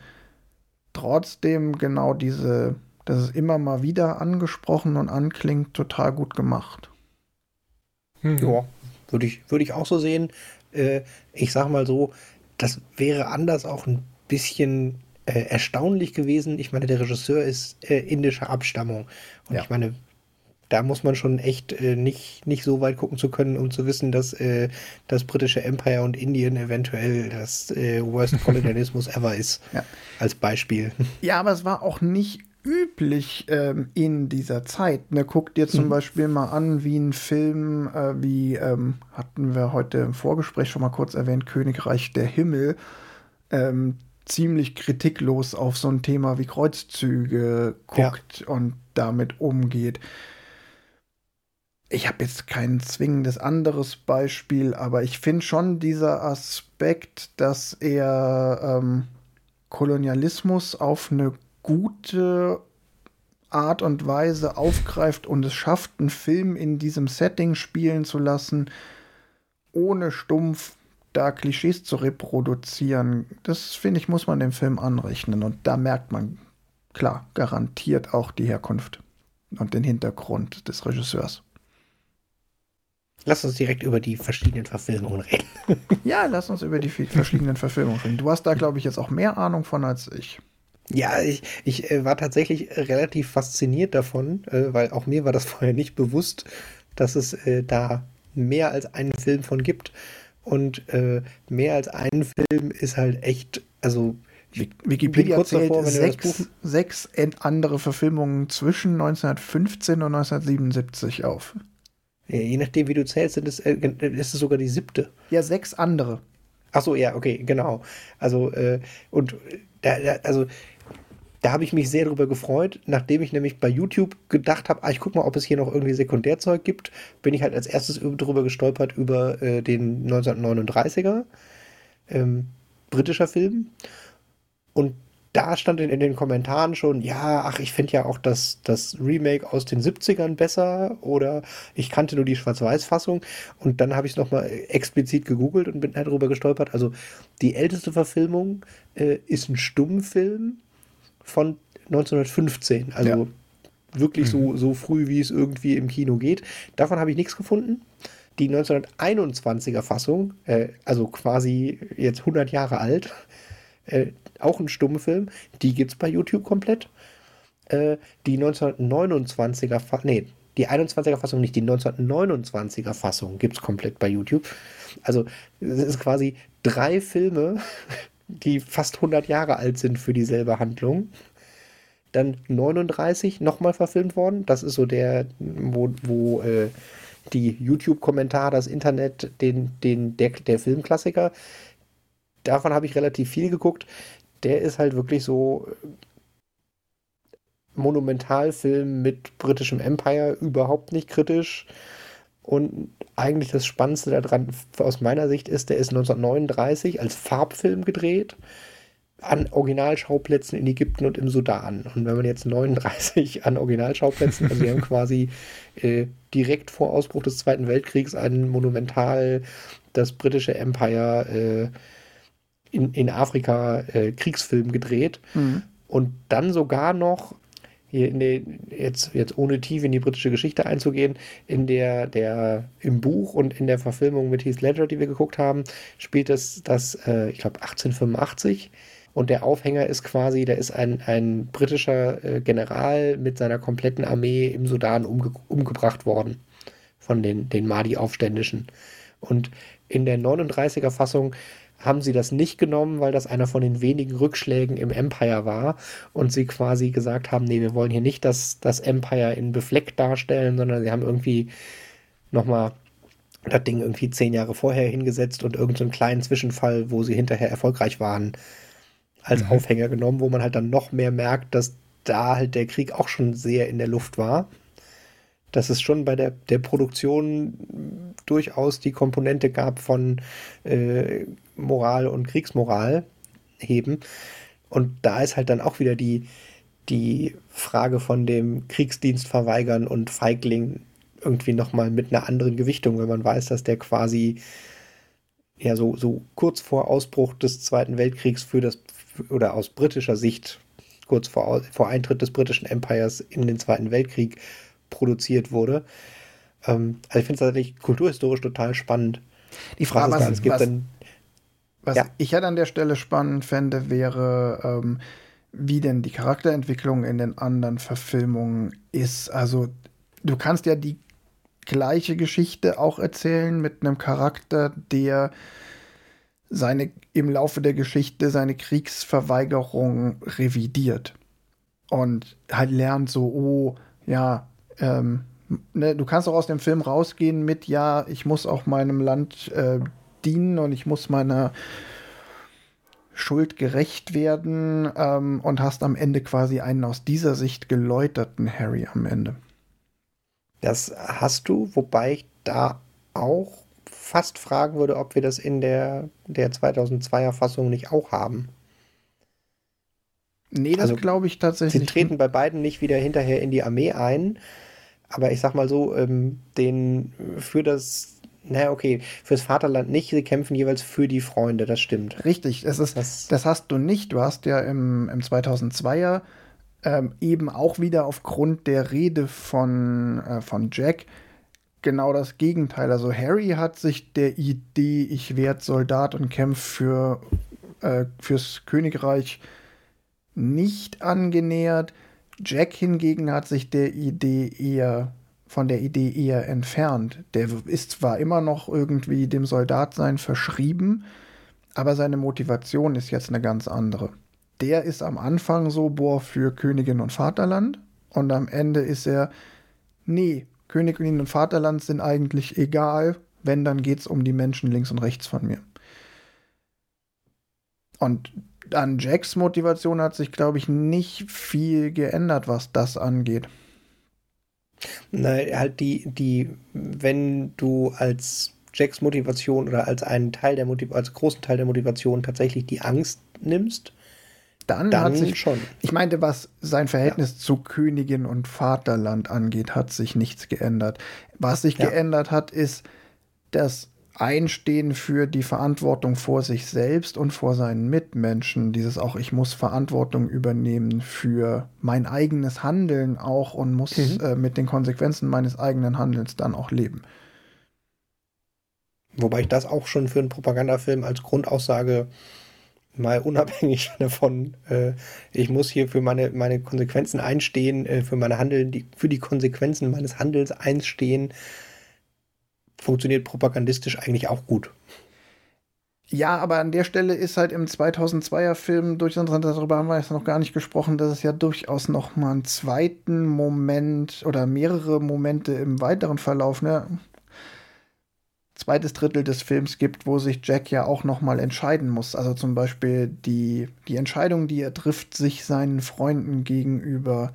trotzdem genau diese, das ist immer mal wieder angesprochen und anklingt, total gut gemacht. Hm. Ja, würde ich, würde ich auch so sehen äh, ich sag mal so, das wäre anders auch ein bisschen äh, erstaunlich gewesen. Ich meine, der Regisseur ist äh, indischer Abstammung. Und ja. ich meine, da muss man schon echt äh, nicht, nicht so weit gucken zu können, um zu wissen, dass äh, das britische Empire und Indien eventuell das äh, Worst Kolonialismus ever ist. Ja. Als Beispiel. Ja, aber es war auch nicht üblich ähm, in dieser Zeit. Ne, guck dir zum mhm. Beispiel mal an, wie ein Film, äh, wie ähm, hatten wir heute im Vorgespräch schon mal kurz erwähnt, Königreich der Himmel, ähm, ziemlich kritiklos auf so ein Thema wie Kreuzzüge guckt ja. und damit umgeht. Ich habe jetzt kein zwingendes anderes Beispiel, aber ich finde schon dieser Aspekt, dass er ähm, Kolonialismus auf eine gute Art und Weise aufgreift und es schafft, einen Film in diesem Setting spielen zu lassen, ohne stumpf da Klischees zu reproduzieren. Das finde ich, muss man dem Film anrechnen. Und da merkt man, klar, garantiert auch die Herkunft und den Hintergrund des Regisseurs. Lass uns direkt über die verschiedenen Verfilmungen reden. (laughs) ja, lass uns über die verschiedenen Verfilmungen reden. Du hast da, glaube ich, jetzt auch mehr Ahnung von als ich. Ja, ich, ich äh, war tatsächlich relativ fasziniert davon, äh, weil auch mir war das (laughs) vorher nicht bewusst, dass es äh, da mehr als einen Film von gibt. Und äh, mehr als einen Film ist halt echt, also Wikipedia zählt davor, sechs, sechs andere Verfilmungen zwischen 1915 und 1977 auf. Ja, je nachdem, wie du zählst, sind es, äh, ist es sogar die siebte. Ja, sechs andere. Ach so, ja, okay, genau. Also, äh, und da, da, also da habe ich mich sehr darüber gefreut, nachdem ich nämlich bei YouTube gedacht habe, ah, ich gucke mal, ob es hier noch irgendwie Sekundärzeug gibt, bin ich halt als erstes darüber gestolpert über äh, den 1939er ähm, britischer Film. Und da stand in, in, den Kommentaren schon, ja, ach, ich finde ja auch das, das Remake aus den 70ern besser oder ich kannte nur die Schwarz-Weiß-Fassung und dann habe ich es nochmal explizit gegoogelt und bin darüber gestolpert. Also die älteste Verfilmung äh, ist ein Stummfilm von 1915. Also ja. wirklich mhm. so, so früh, wie es irgendwie im Kino geht. Davon habe ich nichts gefunden. Die 1921er Fassung, äh, also quasi jetzt 100 Jahre alt, (laughs) äh, auch ein Stummfilm, die gibt es bei YouTube komplett. Äh, die 1929er Fassung, nee, die 21er Fassung nicht, die 1929er Fassung gibt es komplett bei YouTube. Also es ist quasi drei Filme (laughs) die fast 100 Jahre alt sind für dieselbe Handlung. Dann 39 nochmal verfilmt worden. Das ist so der, wo, wo äh, die YouTube-Kommentare, das Internet, den, den, der, der Filmklassiker. Davon habe ich relativ viel geguckt. Der ist halt wirklich so äh, Monumentalfilm mit britischem Empire, überhaupt nicht kritisch. Und eigentlich das Spannendste daran aus meiner Sicht ist, der ist 1939 als Farbfilm gedreht an Originalschauplätzen in Ägypten und im Sudan. Und wenn man jetzt 39 (laughs) an Originalschauplätzen, also wir haben quasi äh, direkt vor Ausbruch des Zweiten Weltkriegs einen monumental das britische Empire äh, in, in Afrika äh, Kriegsfilm gedreht mhm. und dann sogar noch der, jetzt, jetzt ohne tief in die britische Geschichte einzugehen, in der, der, im Buch und in der Verfilmung mit Heath Ledger, die wir geguckt haben, spielt es das, äh, ich glaube, 1885. Und der Aufhänger ist quasi, da ist ein, ein britischer äh, General mit seiner kompletten Armee im Sudan umge umgebracht worden von den, den Mahdi-Aufständischen. Und in der 39er Fassung haben sie das nicht genommen, weil das einer von den wenigen Rückschlägen im Empire war und sie quasi gesagt haben, nee, wir wollen hier nicht das, das Empire in befleckt darstellen, sondern sie haben irgendwie nochmal das Ding irgendwie zehn Jahre vorher hingesetzt und irgendeinen so kleinen Zwischenfall, wo sie hinterher erfolgreich waren, als mhm. Aufhänger genommen, wo man halt dann noch mehr merkt, dass da halt der Krieg auch schon sehr in der Luft war. Dass es schon bei der, der Produktion durchaus die Komponente gab von äh, Moral und Kriegsmoral heben. Und da ist halt dann auch wieder die, die Frage von dem Kriegsdienst verweigern und Feigling irgendwie nochmal mit einer anderen Gewichtung, wenn man weiß, dass der quasi ja so, so kurz vor Ausbruch des Zweiten Weltkriegs für das, oder aus britischer Sicht, kurz vor, vor Eintritt des britischen Empires in den Zweiten Weltkrieg produziert wurde. Ähm, also ich finde es tatsächlich kulturhistorisch total spannend. Die Frage, was, was, was, dann, was ja. ich halt an der Stelle spannend fände, wäre, ähm, wie denn die Charakterentwicklung in den anderen Verfilmungen ist. Also du kannst ja die gleiche Geschichte auch erzählen mit einem Charakter, der seine im Laufe der Geschichte seine Kriegsverweigerung revidiert und halt lernt so, oh, ja, ähm, ne, du kannst auch aus dem Film rausgehen mit, ja, ich muss auch meinem Land äh, dienen und ich muss meiner Schuld gerecht werden ähm, und hast am Ende quasi einen aus dieser Sicht geläuterten Harry am Ende. Das hast du, wobei ich da auch fast fragen würde, ob wir das in der, der 2002er Fassung nicht auch haben. Nee, das also, glaube ich tatsächlich. Sie treten bei beiden nicht wieder hinterher in die Armee ein, aber ich sag mal so, ähm, den für das, naja, okay, fürs Vaterland nicht, sie kämpfen jeweils für die Freunde, das stimmt. Richtig, es ist, das, das hast du nicht. Du hast ja im, im 2002er ähm, eben auch wieder aufgrund der Rede von, äh, von Jack genau das Gegenteil. Also Harry hat sich der Idee, ich werde Soldat und kämpfe für, äh, fürs Königreich nicht angenähert. Jack hingegen hat sich der Idee eher von der Idee eher entfernt. Der ist zwar immer noch irgendwie dem Soldatsein verschrieben, aber seine Motivation ist jetzt eine ganz andere der ist am Anfang so, boah, für Königin und Vaterland. Und am Ende ist er, nee, Königin und Vaterland sind eigentlich egal. Wenn, dann geht es um die Menschen links und rechts von mir. Und an Jacks Motivation hat sich, glaube ich, nicht viel geändert, was das angeht. Nein, halt die, die, wenn du als Jacks Motivation oder als einen Teil der Motivation, als großen Teil der Motivation tatsächlich die Angst nimmst, dann, dann hat sich schon. Ich meinte, was sein Verhältnis ja. zu Königin und Vaterland angeht, hat sich nichts geändert. Was sich ja. geändert hat, ist das Einstehen für die Verantwortung vor sich selbst und vor seinen Mitmenschen. Dieses auch, ich muss Verantwortung übernehmen für mein eigenes Handeln auch und muss mhm. äh, mit den Konsequenzen meines eigenen Handelns dann auch leben. Wobei ich das auch schon für einen Propagandafilm als Grundaussage mal unabhängig (laughs) davon, äh, ich muss hier für meine, meine Konsequenzen einstehen, äh, für meine Handeln, die, für die Konsequenzen meines Handels einstehen, funktioniert propagandistisch eigentlich auch gut. Ja, aber an der Stelle ist halt im 2002er Film, durch darüber haben wir jetzt noch gar nicht gesprochen, dass es ja durchaus noch mal einen zweiten Moment oder mehrere Momente im weiteren Verlauf, ne, zweites Drittel des Films gibt, wo sich Jack ja auch noch mal entscheiden muss. Also zum Beispiel die, die Entscheidung, die er trifft, sich seinen Freunden gegenüber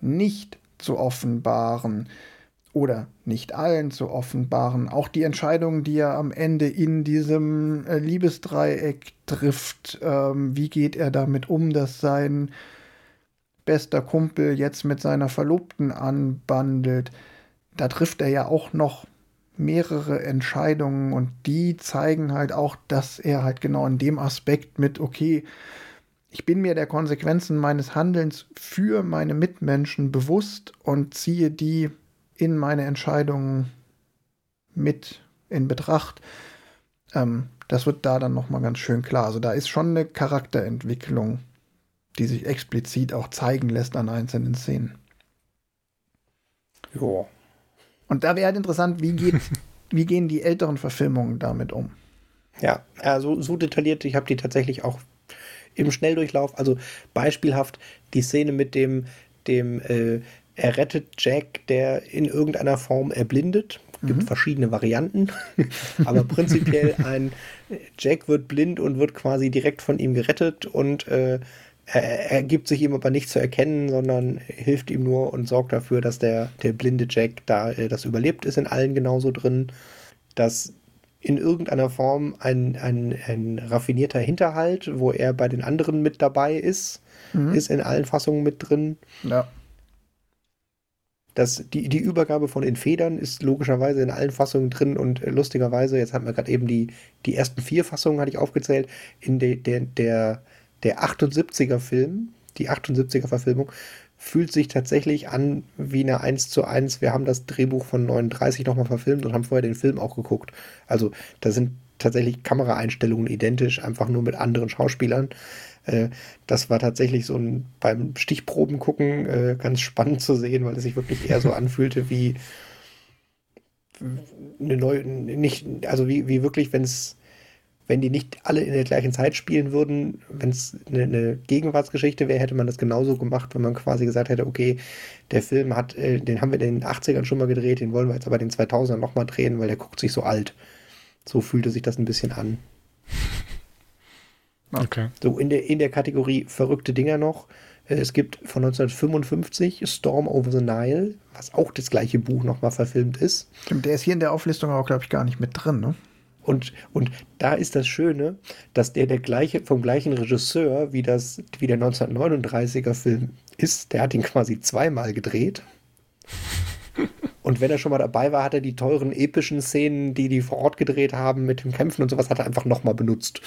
nicht zu offenbaren oder nicht allen zu offenbaren. Auch die Entscheidung, die er am Ende in diesem äh, Liebesdreieck trifft, ähm, wie geht er damit um, dass sein bester Kumpel jetzt mit seiner Verlobten anbandelt. Da trifft er ja auch noch mehrere Entscheidungen und die zeigen halt auch, dass er halt genau in dem Aspekt mit, okay, ich bin mir der Konsequenzen meines Handelns für meine Mitmenschen bewusst und ziehe die in meine Entscheidungen mit in Betracht. Ähm, das wird da dann nochmal ganz schön klar. Also da ist schon eine Charakterentwicklung, die sich explizit auch zeigen lässt an einzelnen Szenen. Ja, und da wäre halt interessant, wie, geht, (laughs) wie gehen die älteren Verfilmungen damit um? Ja, also so detailliert, ich habe die tatsächlich auch im Schnelldurchlauf, also beispielhaft die Szene mit dem, dem äh, er rettet Jack, der in irgendeiner Form erblindet. Gibt mhm. verschiedene Varianten, (laughs) aber prinzipiell ein Jack wird blind und wird quasi direkt von ihm gerettet und äh, er, er gibt sich ihm aber nicht zu erkennen, sondern hilft ihm nur und sorgt dafür, dass der, der blinde Jack da äh, das überlebt ist in allen genauso drin, dass in irgendeiner Form ein, ein, ein raffinierter Hinterhalt, wo er bei den anderen mit dabei ist, mhm. ist in allen Fassungen mit drin. Ja. Das, die, die Übergabe von den Federn ist logischerweise in allen Fassungen drin und äh, lustigerweise, jetzt hat man gerade eben die, die ersten vier Fassungen, hatte ich aufgezählt, in de, der, der, der 78er Film, die 78er Verfilmung, fühlt sich tatsächlich an wie eine 1 zu 1. Wir haben das Drehbuch von 39 nochmal verfilmt und haben vorher den Film auch geguckt. Also da sind tatsächlich Kameraeinstellungen identisch, einfach nur mit anderen Schauspielern. Äh, das war tatsächlich so ein beim Stichproben gucken äh, ganz spannend zu sehen, weil es sich wirklich eher so (laughs) anfühlte wie eine neue, nicht, also wie, wie wirklich, wenn es, wenn die nicht alle in der gleichen Zeit spielen würden, wenn es eine, eine, Gegenwartsgeschichte wäre, hätte man das genauso gemacht, wenn man quasi gesagt hätte, okay, der Film hat, äh, den haben wir in den 80ern schon mal gedreht, den wollen wir jetzt aber in den 2000ern nochmal drehen, weil der guckt sich so alt. So fühlte sich das ein bisschen an. (laughs) Okay. So in der, in der Kategorie verrückte Dinger noch. Äh, es gibt von 1955 Storm over the Nile, was auch das gleiche Buch nochmal verfilmt ist. Der ist hier in der Auflistung auch, glaube ich, gar nicht mit drin, ne? Und, und da ist das Schöne, dass der, der gleiche, vom gleichen Regisseur wie, das, wie der 1939er Film ist. Der hat ihn quasi zweimal gedreht. Und wenn er schon mal dabei war, hat er die teuren epischen Szenen, die die vor Ort gedreht haben mit dem Kämpfen und sowas, hat er einfach nochmal benutzt.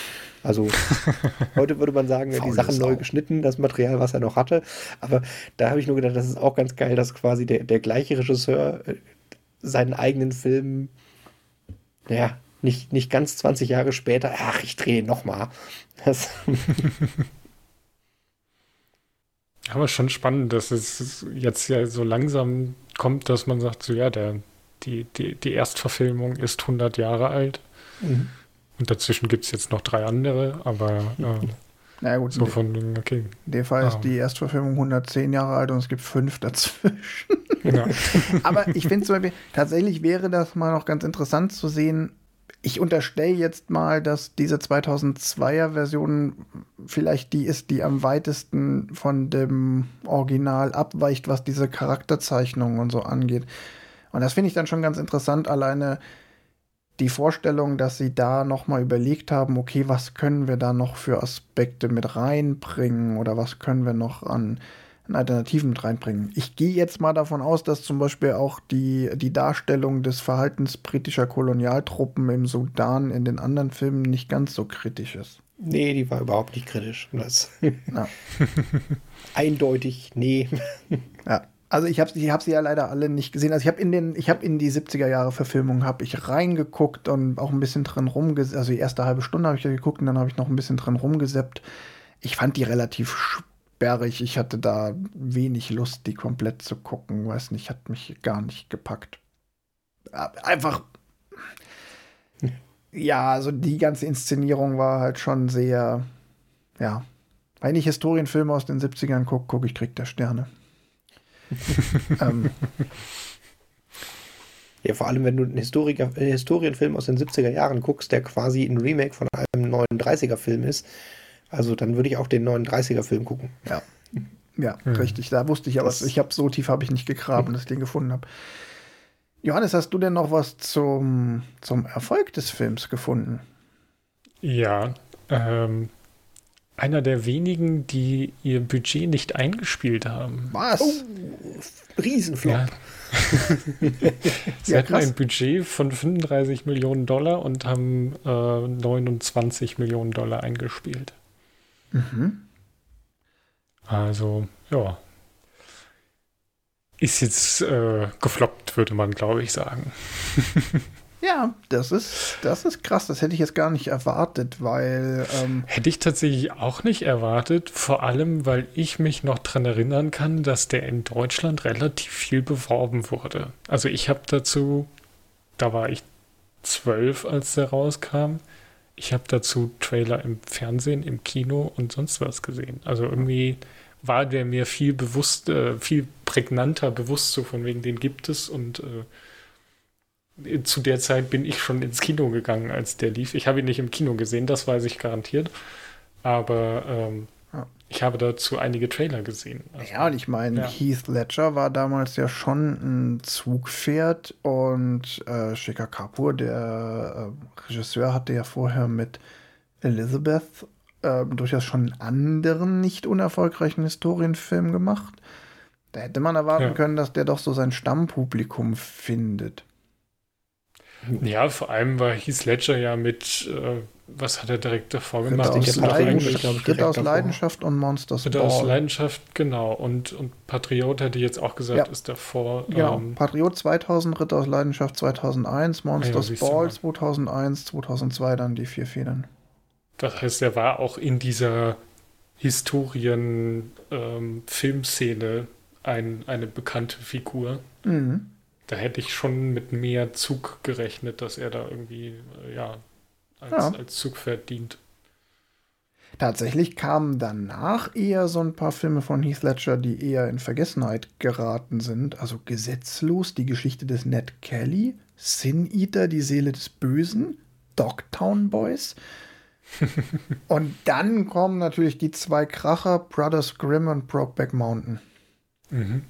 Also (laughs) heute würde man sagen, die Sachen neu geschnitten, das Material, was er noch hatte. Aber da habe ich nur gedacht, das ist auch ganz geil, dass quasi der, der gleiche Regisseur äh, seinen eigenen Film, naja, nicht, nicht ganz 20 Jahre später, ach, ich drehe nochmal. Das (laughs) Aber schon spannend, dass es jetzt ja so langsam kommt, dass man sagt, so ja, der, die, die, die Erstverfilmung ist 100 Jahre alt. Mhm. Und dazwischen gibt es jetzt noch drei andere, aber äh, naja, gut, so von, okay. In dem Fall ist ah. die Erstverfilmung 110 Jahre alt und es gibt fünf dazwischen. Ja. (laughs) aber ich finde zum Beispiel, tatsächlich wäre das mal noch ganz interessant zu sehen, ich unterstelle jetzt mal, dass diese 2002er Version vielleicht die ist, die am weitesten von dem Original abweicht, was diese Charakterzeichnung und so angeht. Und das finde ich dann schon ganz interessant, alleine die Vorstellung, dass sie da noch mal überlegt haben, okay, was können wir da noch für Aspekte mit reinbringen oder was können wir noch an Alternativen mit reinbringen. Ich gehe jetzt mal davon aus, dass zum Beispiel auch die, die Darstellung des Verhaltens britischer Kolonialtruppen im Sudan in den anderen Filmen nicht ganz so kritisch ist. Nee, die war überhaupt nicht kritisch. Das ja. (laughs) Eindeutig, nee. (laughs) ja. Also ich habe ich hab sie ja leider alle nicht gesehen. Also ich habe in den, ich habe in die 70er Jahre Verfilmung habe ich reingeguckt und auch ein bisschen drin rumgeseppt. Also die erste halbe Stunde habe ich ja geguckt und dann habe ich noch ein bisschen drin rumgeseppt. Ich fand die relativ spannend sperrig. Ich hatte da wenig Lust, die komplett zu gucken. Weiß nicht, hat mich gar nicht gepackt. Einfach. Ja, also die ganze Inszenierung war halt schon sehr. Ja. Wenn ich Historienfilme aus den 70ern gucke, gucke ich Krieg der Sterne. (laughs) ähm. Ja, vor allem, wenn du einen Historiker, Historienfilm aus den 70er Jahren guckst, der quasi ein Remake von einem 39er-Film ist, also dann würde ich auch den 39er-Film gucken. Ja. Ja, mhm. richtig. Da wusste ich aber, das ich habe so tief habe ich nicht gegraben, dass ich den gefunden habe. Johannes, hast du denn noch was zum, zum Erfolg des Films gefunden? Ja, ähm, einer der wenigen, die ihr Budget nicht eingespielt haben. Was? Oh, Riesenflop. Ja. (laughs) Sie ja, hatten ein Budget von 35 Millionen Dollar und haben äh, 29 Millionen Dollar eingespielt. Mhm. Also, ja. Ist jetzt äh, gefloppt, würde man, glaube ich, sagen. (laughs) ja, das ist, das ist krass. Das hätte ich jetzt gar nicht erwartet, weil. Ähm hätte ich tatsächlich auch nicht erwartet. Vor allem, weil ich mich noch daran erinnern kann, dass der in Deutschland relativ viel beworben wurde. Also, ich habe dazu, da war ich zwölf, als der rauskam ich habe dazu Trailer im Fernsehen, im Kino und sonst was gesehen. Also irgendwie war der mir viel bewusst, äh, viel prägnanter bewusst so von wegen, den gibt es und äh, zu der Zeit bin ich schon ins Kino gegangen, als der lief. Ich habe ihn nicht im Kino gesehen, das weiß ich garantiert. Aber ähm. Ich habe dazu einige Trailer gesehen. Also, ja, und ich meine, ja. Heath Ledger war damals ja schon ein Zugpferd und äh, Shekhar Kapoor, der äh, Regisseur, hatte ja vorher mit Elizabeth äh, durchaus schon einen anderen, nicht unerfolgreichen Historienfilm gemacht. Da hätte man erwarten ja. können, dass der doch so sein Stammpublikum findet. Ja, vor allem war Heath Ledger ja mit, äh, was hat er direkt davor gemacht? Ritter aus, Leidenschaft, Ritter aus Leidenschaft und Monsters Ritter Ball. aus Leidenschaft, genau. Und, und Patriot hätte ich jetzt auch gesagt, ja. ist davor. Genau, ähm, Patriot 2000, Ritter aus Leidenschaft 2001, Monsters ja, Ball 2001, 2002 dann die vier Federn. Das heißt, er war auch in dieser Historien-Filmszene ähm, ein, eine bekannte Figur. Mhm. Da hätte ich schon mit mehr Zug gerechnet, dass er da irgendwie, äh, ja, als, ja. als Zugpferd dient. Tatsächlich kamen danach eher so ein paar Filme von Heath Ledger, die eher in Vergessenheit geraten sind. Also Gesetzlos, die Geschichte des Ned Kelly, Sin Eater, die Seele des Bösen, Dogtown Boys. (laughs) und dann kommen natürlich die zwei Kracher, Brothers Grimm und Brokeback Mountain. Mhm.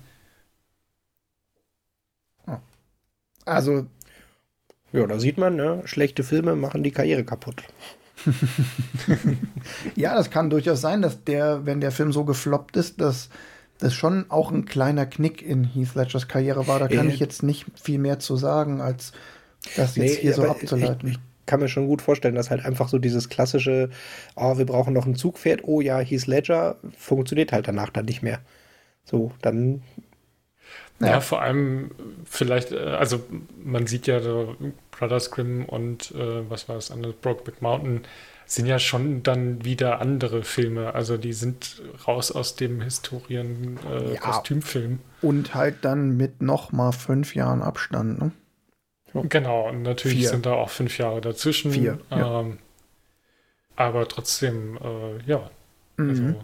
Also. Ja, da sieht man, ne? schlechte Filme machen die Karriere kaputt. (laughs) ja, das kann durchaus sein, dass der, wenn der Film so gefloppt ist, dass das schon auch ein kleiner Knick in Heath Ledgers Karriere war. Da kann äh, ich jetzt nicht viel mehr zu sagen, als das jetzt nee, hier so abzuleiten. Ich, ich, kann mir schon gut vorstellen, dass halt einfach so dieses klassische, oh, wir brauchen noch ein Zugpferd, oh ja, Heath Ledger, funktioniert halt danach dann nicht mehr. So, dann ja. ja, vor allem vielleicht, äh, also man sieht ja Brothers Grimm und äh, was war das andere, Brokeback Mountain, sind ja schon dann wieder andere Filme. Also die sind raus aus dem Historien-Kostümfilm. Äh, ja, und halt dann mit noch mal fünf Jahren Abstand, ne? Genau, und natürlich Vier. sind da auch fünf Jahre dazwischen. Vier. Ähm, aber trotzdem, äh, ja. Mhm. Also.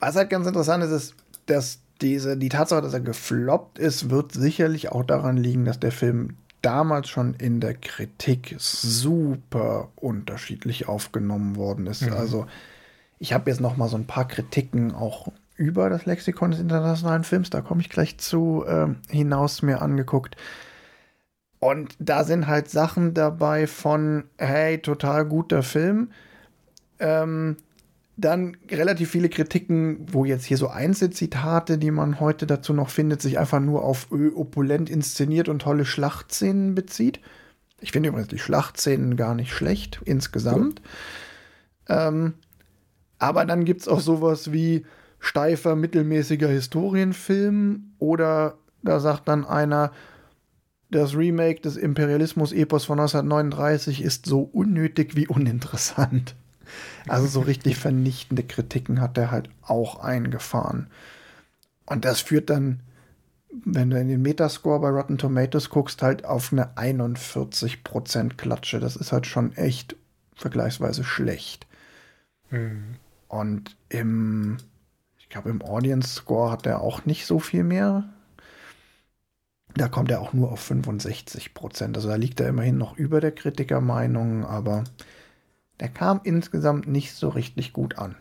Was halt ganz interessant ist, ist, dass diese, die Tatsache, dass er gefloppt ist, wird sicherlich auch daran liegen, dass der Film damals schon in der Kritik super unterschiedlich aufgenommen worden ist. Mhm. Also ich habe jetzt noch mal so ein paar Kritiken auch über das Lexikon des internationalen Films, da komme ich gleich zu, äh, hinaus mir angeguckt. Und da sind halt Sachen dabei von, hey, total guter Film. Ähm, dann relativ viele Kritiken, wo jetzt hier so Einzelzitate, die man heute dazu noch findet, sich einfach nur auf Ö opulent inszeniert und tolle Schlachtszenen bezieht. Ich finde übrigens die Schlachtszenen gar nicht schlecht insgesamt. Ja. Ähm, aber dann gibt es auch sowas wie steifer, mittelmäßiger Historienfilm oder da sagt dann einer, das Remake des Imperialismus-Epos von 1939 ist so unnötig wie uninteressant. Also so richtig vernichtende Kritiken hat er halt auch eingefahren. Und das führt dann, wenn du in den Metascore bei Rotten Tomatoes guckst, halt auf eine 41% Klatsche. Das ist halt schon echt vergleichsweise schlecht. Mhm. Und im, ich glaube, im Audience Score hat er auch nicht so viel mehr. Da kommt er auch nur auf 65% Also da liegt er immerhin noch über der Kritikermeinung, aber der kam insgesamt nicht so richtig gut an.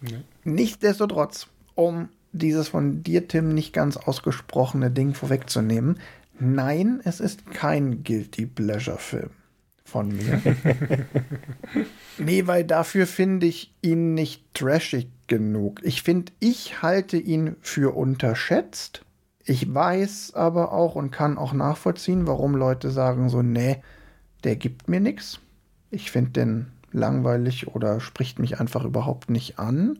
Nee. Nichtsdestotrotz, um dieses von dir, Tim, nicht ganz ausgesprochene Ding vorwegzunehmen, nein, es ist kein Guilty Pleasure-Film von mir. (laughs) nee, weil dafür finde ich ihn nicht trashig genug. Ich finde, ich halte ihn für unterschätzt. Ich weiß aber auch und kann auch nachvollziehen, warum Leute sagen so, nee, der gibt mir nichts. Ich finde den langweilig oder spricht mich einfach überhaupt nicht an.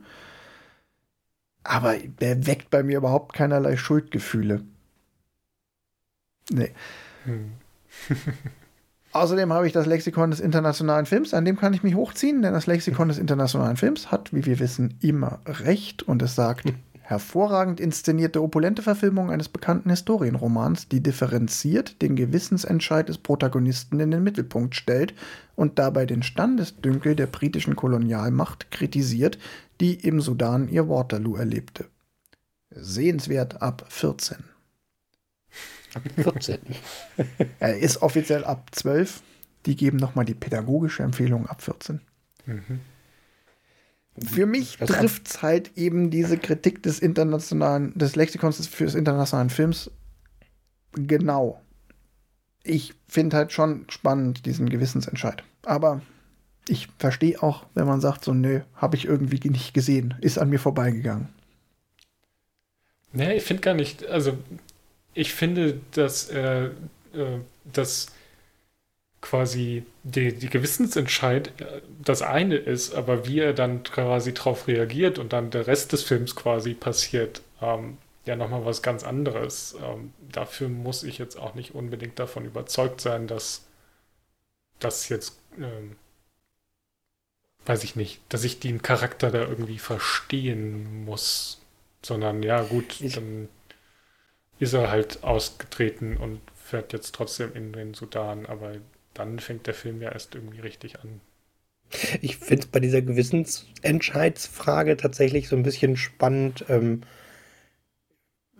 Aber der weckt bei mir überhaupt keinerlei Schuldgefühle. Nee. Hm. (laughs) Außerdem habe ich das Lexikon des internationalen Films, an dem kann ich mich hochziehen, denn das Lexikon des internationalen Films hat, wie wir wissen, immer recht und es sagt, (laughs) hervorragend inszenierte, opulente Verfilmung eines bekannten Historienromans, die differenziert den Gewissensentscheid des Protagonisten in den Mittelpunkt stellt und dabei den Standesdünkel der britischen Kolonialmacht kritisiert, die im Sudan ihr Waterloo erlebte. Sehenswert ab 14. Ab 14. (laughs) er ist offiziell ab 12. Die geben nochmal die pädagogische Empfehlung ab 14. Mhm. Für mich trifft es halt eben diese Kritik des internationalen, des Lexikons fürs internationalen Films genau. Ich finde halt schon spannend diesen Gewissensentscheid. Aber ich verstehe auch, wenn man sagt, so, nö, habe ich irgendwie nicht gesehen, ist an mir vorbeigegangen. Nee, ich finde gar nicht, also ich finde, dass, äh, äh, dass quasi die, die Gewissensentscheid äh, das eine ist, aber wie er dann quasi darauf reagiert und dann der Rest des Films quasi passiert, ähm, ja nochmal was ganz anderes. Ähm, dafür muss ich jetzt auch nicht unbedingt davon überzeugt sein, dass das jetzt ähm, weiß ich nicht, dass ich den Charakter da irgendwie verstehen muss, sondern ja gut, ich dann ist er halt ausgetreten und fährt jetzt trotzdem in den Sudan, aber dann fängt der Film ja erst irgendwie richtig an. Ich finde es bei dieser Gewissensentscheidsfrage tatsächlich so ein bisschen spannend. Ähm,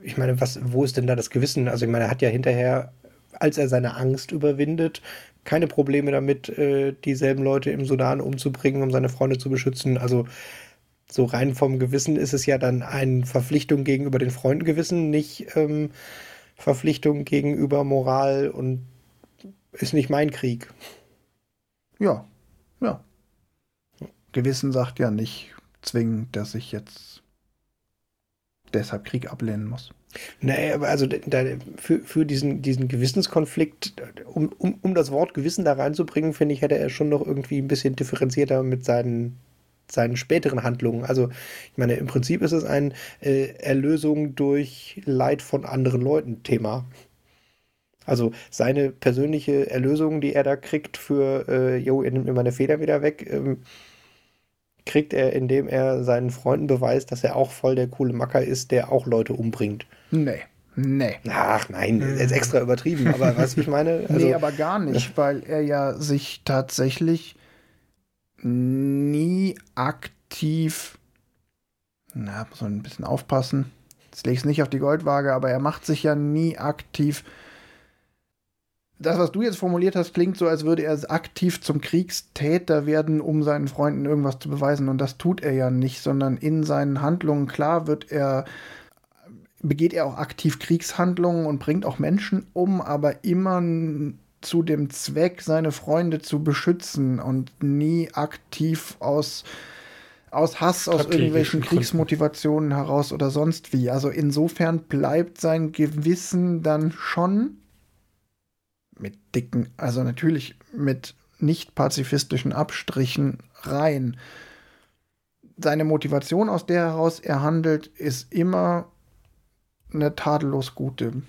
ich meine, was, wo ist denn da das Gewissen? Also ich meine, er hat ja hinterher, als er seine Angst überwindet, keine Probleme damit, äh, dieselben Leute im Sudan umzubringen, um seine Freunde zu beschützen. Also so rein vom Gewissen ist es ja dann eine Verpflichtung gegenüber den Freunden gewissen, nicht ähm, Verpflichtung gegenüber Moral und ist nicht mein Krieg. Ja, ja. Gewissen sagt ja nicht zwingend, dass ich jetzt deshalb Krieg ablehnen muss. Nee, aber also da, für, für diesen, diesen Gewissenskonflikt, um, um, um das Wort Gewissen da reinzubringen, finde ich, hätte er schon noch irgendwie ein bisschen differenzierter mit seinen, seinen späteren Handlungen. Also, ich meine, im Prinzip ist es ein äh, Erlösung durch Leid von anderen Leuten Thema. Also seine persönliche Erlösung, die er da kriegt für, äh, jo, ihr nimmt mir meine Feder wieder weg, ähm, kriegt er, indem er seinen Freunden beweist, dass er auch voll der coole Macker ist, der auch Leute umbringt. Nee. Nee. Ach nein, er ist extra übertrieben, aber (laughs) weißt du, ich meine? Also, nee, aber gar nicht, (laughs) weil er ja sich tatsächlich nie aktiv, na, muss man ein bisschen aufpassen. Jetzt lege ich es nicht auf die Goldwaage, aber er macht sich ja nie aktiv das, was du jetzt formuliert hast, klingt so, als würde er aktiv zum Kriegstäter werden, um seinen Freunden irgendwas zu beweisen. Und das tut er ja nicht, sondern in seinen Handlungen, klar, wird er, begeht er auch aktiv Kriegshandlungen und bringt auch Menschen um, aber immer zu dem Zweck, seine Freunde zu beschützen und nie aktiv aus, aus Hass, aus irgendwelchen Kriegsmotivationen heraus oder sonst wie. Also insofern bleibt sein Gewissen dann schon mit dicken, also natürlich mit nicht pazifistischen Abstrichen rein. Seine Motivation, aus der heraus er handelt, ist immer eine tadellos gute.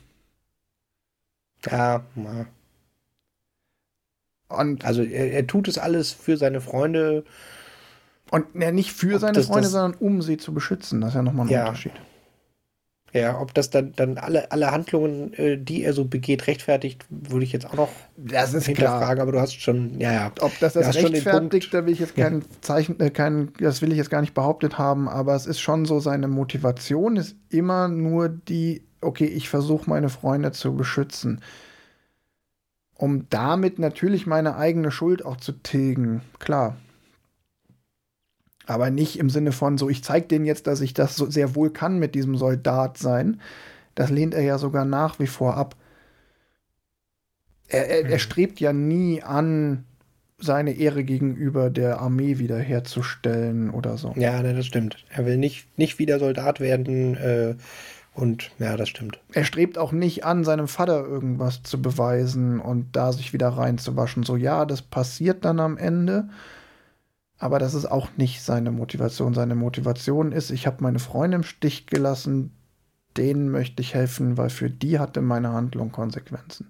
Ja, und also er, er, tut es alles für seine Freunde. Und ja, nicht für seine das, Freunde, das, sondern um sie zu beschützen. Das ist ja nochmal ein ja. Unterschied. Ja, ob das dann, dann alle, alle Handlungen, äh, die er so begeht, rechtfertigt, würde ich jetzt auch noch das ist hinterfragen, klar. aber du hast schon, ja, ja. Ob das das rechtfertigt, da will ich jetzt kein Zeichen, äh, kein, das will ich jetzt gar nicht behauptet haben, aber es ist schon so, seine Motivation ist immer nur die, okay, ich versuche meine Freunde zu beschützen. Um damit natürlich meine eigene Schuld auch zu tilgen, klar. Aber nicht im Sinne von so, ich zeige denen jetzt, dass ich das so sehr wohl kann mit diesem Soldat sein. Das lehnt er ja sogar nach wie vor ab. Er, er, er mhm. strebt ja nie an, seine Ehre gegenüber der Armee wiederherzustellen oder so. Ja, ne, das stimmt. Er will nicht, nicht wieder Soldat werden äh, und ja, das stimmt. Er strebt auch nicht an, seinem Vater irgendwas zu beweisen und da sich wieder reinzuwaschen. So, ja, das passiert dann am Ende. Aber das ist auch nicht seine Motivation. Seine Motivation ist, ich habe meine Freunde im Stich gelassen, denen möchte ich helfen, weil für die hatte meine Handlung Konsequenzen.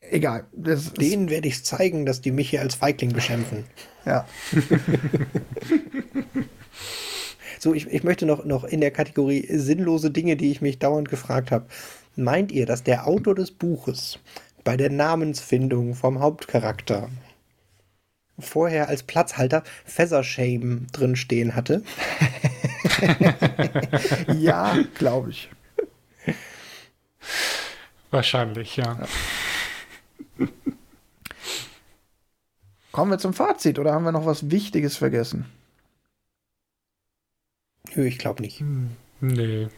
Egal. denen werde ich zeigen, dass die mich hier als Feigling beschimpfen. (laughs) ja. (laughs) so, ich, ich möchte noch, noch in der Kategorie sinnlose Dinge, die ich mich dauernd gefragt habe. Meint ihr, dass der Autor des Buches bei der Namensfindung vom Hauptcharakter vorher als Platzhalter Feathershame drin stehen hatte. (laughs) ja, glaube ich. Wahrscheinlich, ja. ja. Kommen wir zum Fazit oder haben wir noch was Wichtiges vergessen? Nö, ich glaube nicht. Hm, nee.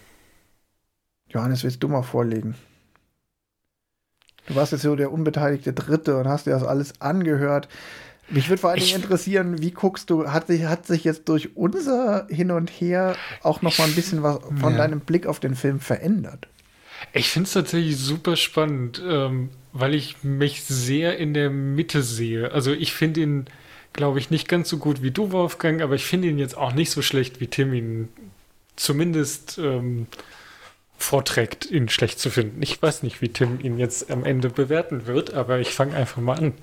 Johannes, willst du mal vorlegen? Du warst jetzt so der unbeteiligte Dritte und hast dir das alles angehört. Mich würde vor allen Dingen interessieren, wie guckst du, hat sich, hat sich jetzt durch unser Hin und Her auch noch mal ein bisschen was von ja. deinem Blick auf den Film verändert? Ich finde es tatsächlich super spannend, ähm, weil ich mich sehr in der Mitte sehe. Also ich finde ihn, glaube ich, nicht ganz so gut wie du, Wolfgang, aber ich finde ihn jetzt auch nicht so schlecht, wie Tim ihn zumindest ähm, vorträgt, ihn schlecht zu finden. Ich weiß nicht, wie Tim ihn jetzt am Ende bewerten wird, aber ich fange einfach mal an.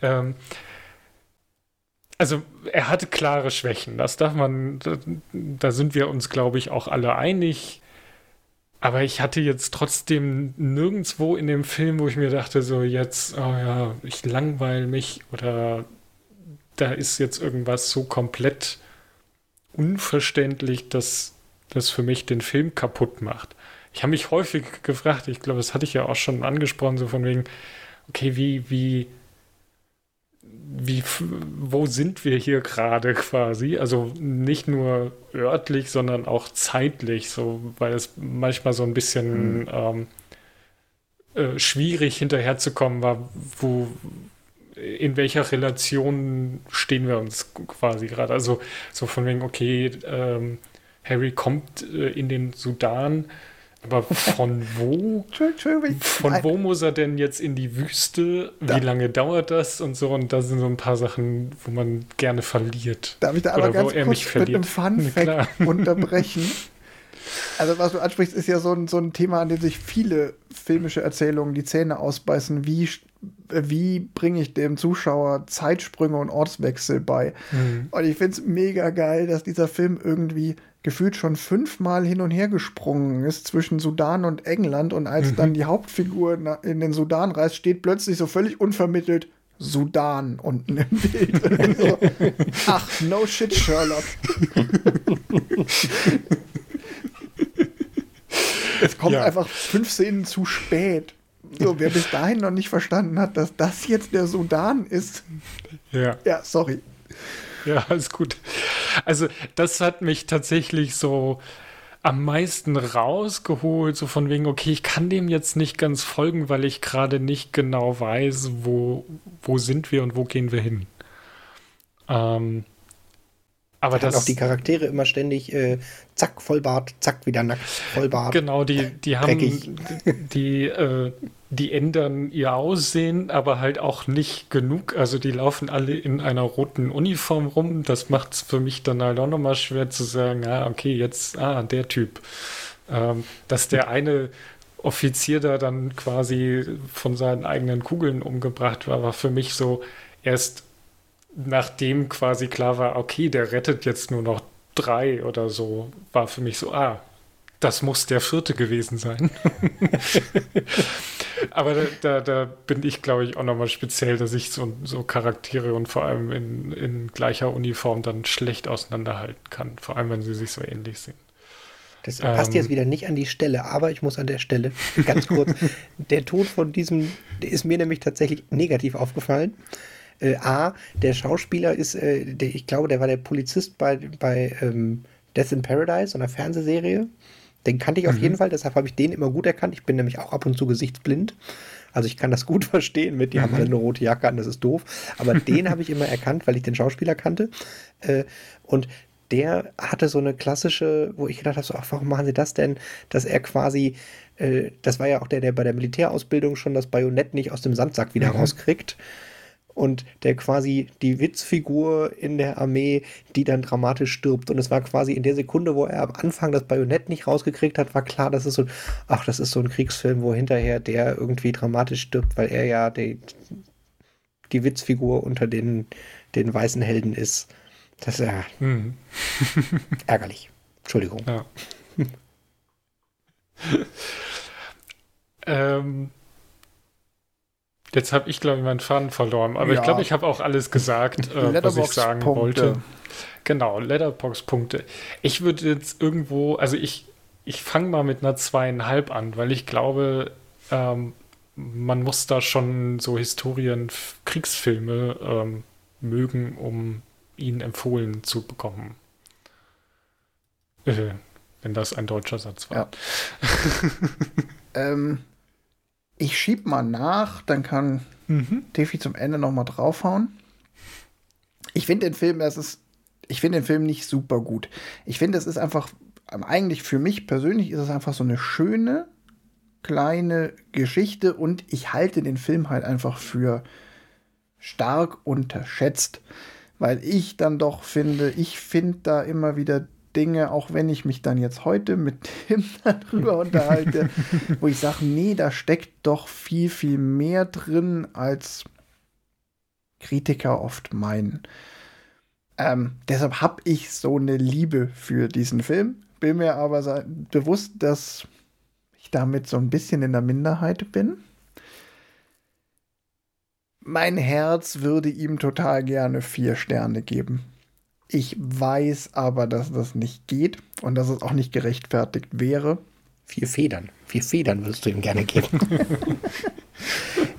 Ähm, also er hatte klare Schwächen, das darf man, da, sind wir uns, glaube ich, auch alle einig. Aber ich hatte jetzt trotzdem nirgendwo in dem Film, wo ich mir dachte, so jetzt, oh ja, ich langweile mich oder da ist jetzt irgendwas so komplett unverständlich, dass das für mich den Film kaputt macht. Ich habe mich häufig gefragt, ich glaube, das hatte ich ja auch schon angesprochen, so von wegen, okay, wie, wie, wie, wo sind wir hier gerade quasi? Also nicht nur örtlich, sondern auch zeitlich, so, weil es manchmal so ein bisschen mhm. ähm, äh, schwierig hinterherzukommen war, wo, in welcher Relation stehen wir uns quasi gerade? Also so von wegen, okay, ähm, Harry kommt äh, in den Sudan, aber von wo? von wo muss er denn jetzt in die Wüste? Wie lange dauert das und so? Und da sind so ein paar Sachen, wo man gerne verliert. Darf ich da aber ganz kurz mit einem Fun-Fact (laughs) unterbrechen? Also was du ansprichst, ist ja so ein, so ein Thema, an dem sich viele filmische Erzählungen die Zähne ausbeißen. Wie, wie bringe ich dem Zuschauer Zeitsprünge und Ortswechsel bei? Mhm. Und ich finde es mega geil, dass dieser Film irgendwie gefühlt schon fünfmal hin und her gesprungen ist zwischen Sudan und England und als mhm. dann die Hauptfigur in den Sudan reist, steht plötzlich so völlig unvermittelt Sudan unten im Bild. (laughs) so, ach, no shit, Sherlock. es kommt ja. einfach fünf Szenen zu spät. So, wer bis dahin noch nicht verstanden hat, dass das jetzt der Sudan ist. Ja. Ja, sorry. (laughs) Ja, alles gut. Also, das hat mich tatsächlich so am meisten rausgeholt, so von wegen, okay, ich kann dem jetzt nicht ganz folgen, weil ich gerade nicht genau weiß, wo, wo sind wir und wo gehen wir hin. Ähm, aber das auch die Charaktere immer ständig äh, zack Vollbart, zack wieder nackt Vollbart. Genau, die die haben die die, äh, die ändern ihr Aussehen, aber halt auch nicht genug. Also die laufen alle in einer roten Uniform rum. Das macht es für mich dann halt auch nochmal schwer zu sagen, ah okay, jetzt ah der Typ, ähm, dass der eine Offizier da dann quasi von seinen eigenen Kugeln umgebracht war, war für mich so erst nachdem quasi klar war, okay, der rettet jetzt nur noch drei oder so, war für mich so, ah, das muss der vierte gewesen sein. (laughs) Aber da, da, da, bin ich, glaube ich, auch nochmal speziell, dass ich so, so Charaktere und vor allem in, in gleicher Uniform dann schlecht auseinanderhalten kann, vor allem wenn sie sich so ähnlich sehen. Das passt ähm, jetzt wieder nicht an die Stelle, aber ich muss an der Stelle (laughs) ganz kurz. der Tod von diesem, der ist mir nämlich tatsächlich negativ aufgefallen. Äh, A, der Schauspieler ist, äh, der, ich glaube, der war der Polizist bei, bei ähm, Death in Paradise, einer Fernsehserie. Den kannte ich auf mhm. jeden Fall, deshalb habe ich den immer gut erkannt. Ich bin nämlich auch ab und zu gesichtsblind. Also ich kann das (laughs) gut verstehen mit, die mhm. haben alle eine rote Jacke an, das ist doof. Aber den habe ich immer erkannt, weil ich den Schauspieler kannte. Äh, und der hatte so eine klassische, wo ich gedacht habe, so, ach, warum machen sie das denn? Dass er quasi, äh, das war ja auch der, der bei der Militärausbildung schon das Bajonett nicht aus dem Sandsack wieder mhm. rauskriegt und der quasi die Witzfigur in der Armee, die dann dramatisch stirbt. Und es war quasi in der Sekunde, wo er am Anfang das Bajonett nicht rausgekriegt hat, war klar, das ist so, ach, das ist so ein Kriegsfilm, wo hinterher der irgendwie dramatisch stirbt, weil er ja die, die Witzfigur unter den, den weißen Helden ist. Das ist ja hm. (laughs) ärgerlich. Entschuldigung. Ja. (laughs) ähm, Jetzt habe ich, glaube ich, meinen Faden verloren. Aber ja. ich glaube, ich habe auch alles gesagt, äh, was ich sagen wollte. Genau, Letterbox-Punkte. Ich würde jetzt irgendwo, also ich, ich fange mal mit einer zweieinhalb an, weil ich glaube, ähm, man muss da schon so Historien, Kriegsfilme ähm, mögen, um ihn empfohlen zu bekommen. Äh, wenn das ein deutscher Satz war. Ja. (laughs) ähm, ich schieb mal nach, dann kann mhm. Tiffy zum Ende noch mal draufhauen. Ich finde den Film, das ist, ich finde den Film nicht super gut. Ich finde, es ist einfach, eigentlich für mich persönlich ist es einfach so eine schöne kleine Geschichte und ich halte den Film halt einfach für stark unterschätzt, weil ich dann doch finde, ich finde da immer wieder Dinge, auch wenn ich mich dann jetzt heute mit (laughs) dem darüber unterhalte, wo ich sage, nee, da steckt doch viel, viel mehr drin, als Kritiker oft meinen. Ähm, deshalb habe ich so eine Liebe für diesen Film, bin mir aber bewusst, dass ich damit so ein bisschen in der Minderheit bin. Mein Herz würde ihm total gerne vier Sterne geben. Ich weiß aber, dass das nicht geht und dass es auch nicht gerechtfertigt wäre. Vier Federn. Vier Federn würdest du ihm gerne geben.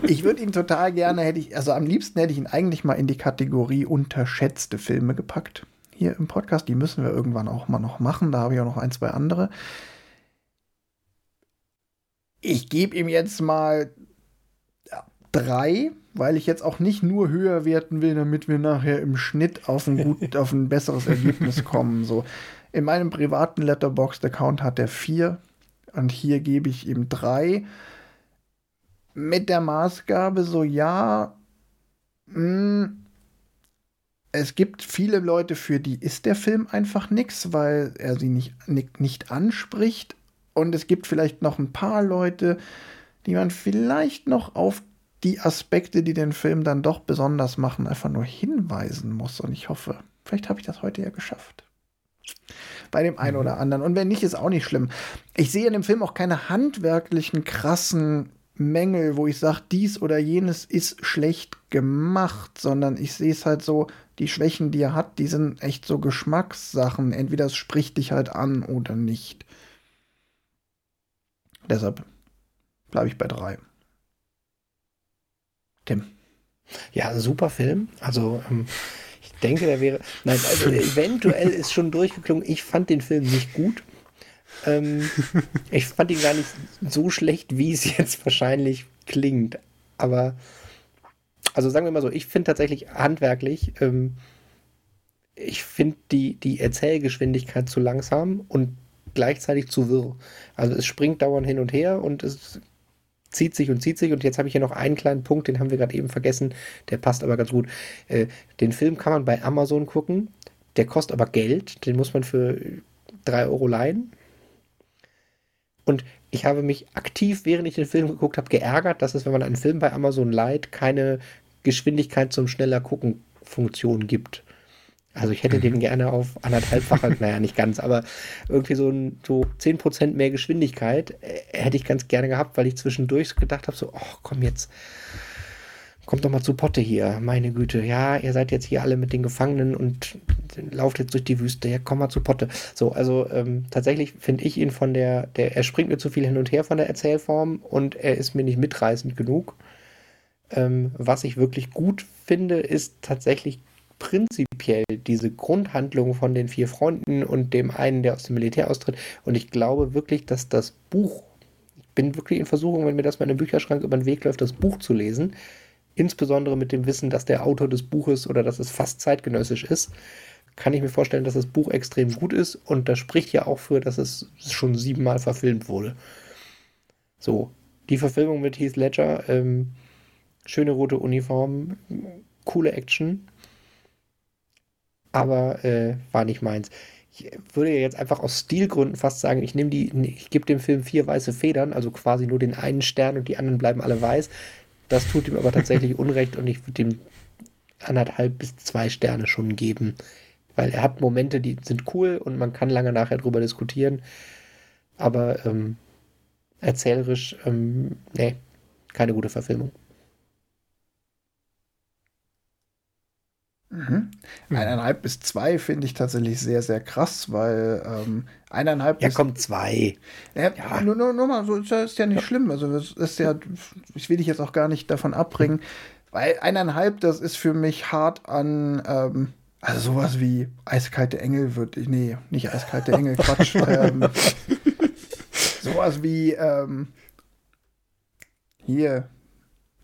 ich würde ihn total gerne, hätte ich, also am liebsten hätte ich ihn eigentlich mal in die Kategorie unterschätzte Filme gepackt. Hier im Podcast, die müssen wir irgendwann auch mal noch machen. Da habe ich auch noch ein, zwei andere. Ich gebe ihm jetzt mal drei, weil ich jetzt auch nicht nur höher werten will, damit wir nachher im Schnitt auf ein, gut, (laughs) auf ein besseres Ergebnis kommen. So. In meinem privaten Letterboxd-Account hat er vier und hier gebe ich ihm drei. Mit der Maßgabe so, ja, mh, hm, es gibt viele Leute, für die ist der Film einfach nichts, weil er sie nicht, nicht, nicht anspricht. Und es gibt vielleicht noch ein paar Leute, die man vielleicht noch auf die Aspekte, die den Film dann doch besonders machen, einfach nur hinweisen muss. Und ich hoffe, vielleicht habe ich das heute ja geschafft. Bei dem einen mhm. oder anderen. Und wenn nicht, ist auch nicht schlimm. Ich sehe in dem Film auch keine handwerklichen, krassen Mängel, wo ich sage, dies oder jenes ist schlecht gemacht, sondern ich sehe es halt so, die Schwächen, die er hat, die sind echt so Geschmackssachen. Entweder es spricht dich halt an oder nicht. Deshalb bleibe ich bei drei. Tim. Ja, super Film. Also, ähm, ich denke, der wäre. Nein, (laughs) also eventuell ist schon durchgeklungen. Ich fand den Film nicht gut. Ähm, (laughs) ich fand ihn gar nicht so schlecht, wie es jetzt wahrscheinlich klingt. Aber, also sagen wir mal so, ich finde tatsächlich handwerklich, ähm, ich finde die, die Erzählgeschwindigkeit zu langsam und gleichzeitig zu wirr. Also es springt dauernd hin und her und es zieht sich und zieht sich. Und jetzt habe ich hier noch einen kleinen Punkt, den haben wir gerade eben vergessen. Der passt aber ganz gut. Äh, den Film kann man bei Amazon gucken. Der kostet aber Geld. Den muss man für 3 Euro leihen. Und ich habe mich aktiv, während ich den Film geguckt habe, geärgert, dass es, wenn man einen Film bei Amazon leiht, keine Geschwindigkeit zum schneller gucken Funktion gibt. Also ich hätte den gerne auf anderthalbfache, (laughs) naja, nicht ganz, aber irgendwie so, ein, so 10% mehr Geschwindigkeit äh, hätte ich ganz gerne gehabt, weil ich zwischendurch gedacht habe, so, ach komm jetzt, kommt doch mal zu Potte hier, meine Güte. Ja, ihr seid jetzt hier alle mit den Gefangenen und lauft jetzt durch die Wüste, ja, komm mal zu Potte. So, also ähm, tatsächlich finde ich ihn von der, der, er springt mir zu viel hin und her von der Erzählform und er ist mir nicht mitreißend genug. Ähm, was ich wirklich gut finde, ist tatsächlich prinzipiell diese Grundhandlung von den vier Freunden und dem einen, der aus dem Militär austritt. Und ich glaube wirklich, dass das Buch, ich bin wirklich in Versuchung, wenn mir das mal in den Bücherschrank über den Weg läuft, das Buch zu lesen. Insbesondere mit dem Wissen, dass der Autor des Buches oder dass es fast zeitgenössisch ist, kann ich mir vorstellen, dass das Buch extrem gut ist. Und das spricht ja auch für, dass es schon siebenmal verfilmt wurde. So, die Verfilmung mit Heath Ledger, ähm, schöne rote Uniform, coole Action, aber äh, war nicht meins. Ich würde jetzt einfach aus Stilgründen fast sagen, ich nehme die, ich gebe dem Film vier weiße Federn, also quasi nur den einen Stern und die anderen bleiben alle weiß. Das tut ihm aber tatsächlich (laughs) Unrecht und ich würde ihm anderthalb bis zwei Sterne schon geben. Weil er hat Momente, die sind cool und man kann lange nachher drüber diskutieren. Aber ähm, erzählerisch, ähm, nee, keine gute Verfilmung. Mhm. Eineinhalb bis zwei finde ich tatsächlich sehr, sehr krass, weil ähm, eineinhalb Ja, kommt zwei. Ja, ja. Nur, nur, nur mal, so ist ja, ist ja nicht ja. schlimm. Also, das ist ja, ich will dich jetzt auch gar nicht davon abbringen, weil eineinhalb, das ist für mich hart an, ähm, Also sowas wie Eiskalte Engel würde ich, nee, nicht Eiskalte Engel, Quatsch. (laughs) ähm, sowas wie, ähm, hier,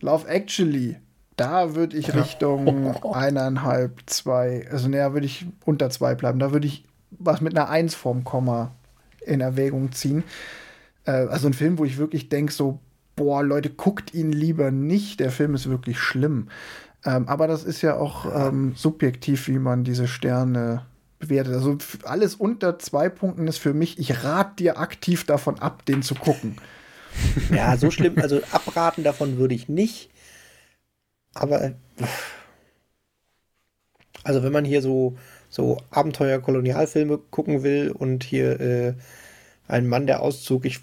Love Actually. Da würde ich Richtung (laughs) eineinhalb, zwei, also näher würde ich unter zwei bleiben. Da würde ich was mit einer Eins vorm Komma in Erwägung ziehen. Äh, also ein Film, wo ich wirklich denke, so, boah, Leute, guckt ihn lieber nicht. Der Film ist wirklich schlimm. Ähm, aber das ist ja auch ähm, subjektiv, wie man diese Sterne bewertet. Also alles unter zwei Punkten ist für mich, ich rate dir aktiv davon ab, den zu gucken. (laughs) Ja, so schlimm, also abraten davon würde ich nicht. Aber also wenn man hier so, so Abenteuer-Kolonialfilme gucken will und hier äh, ein Mann der Auszug, ich,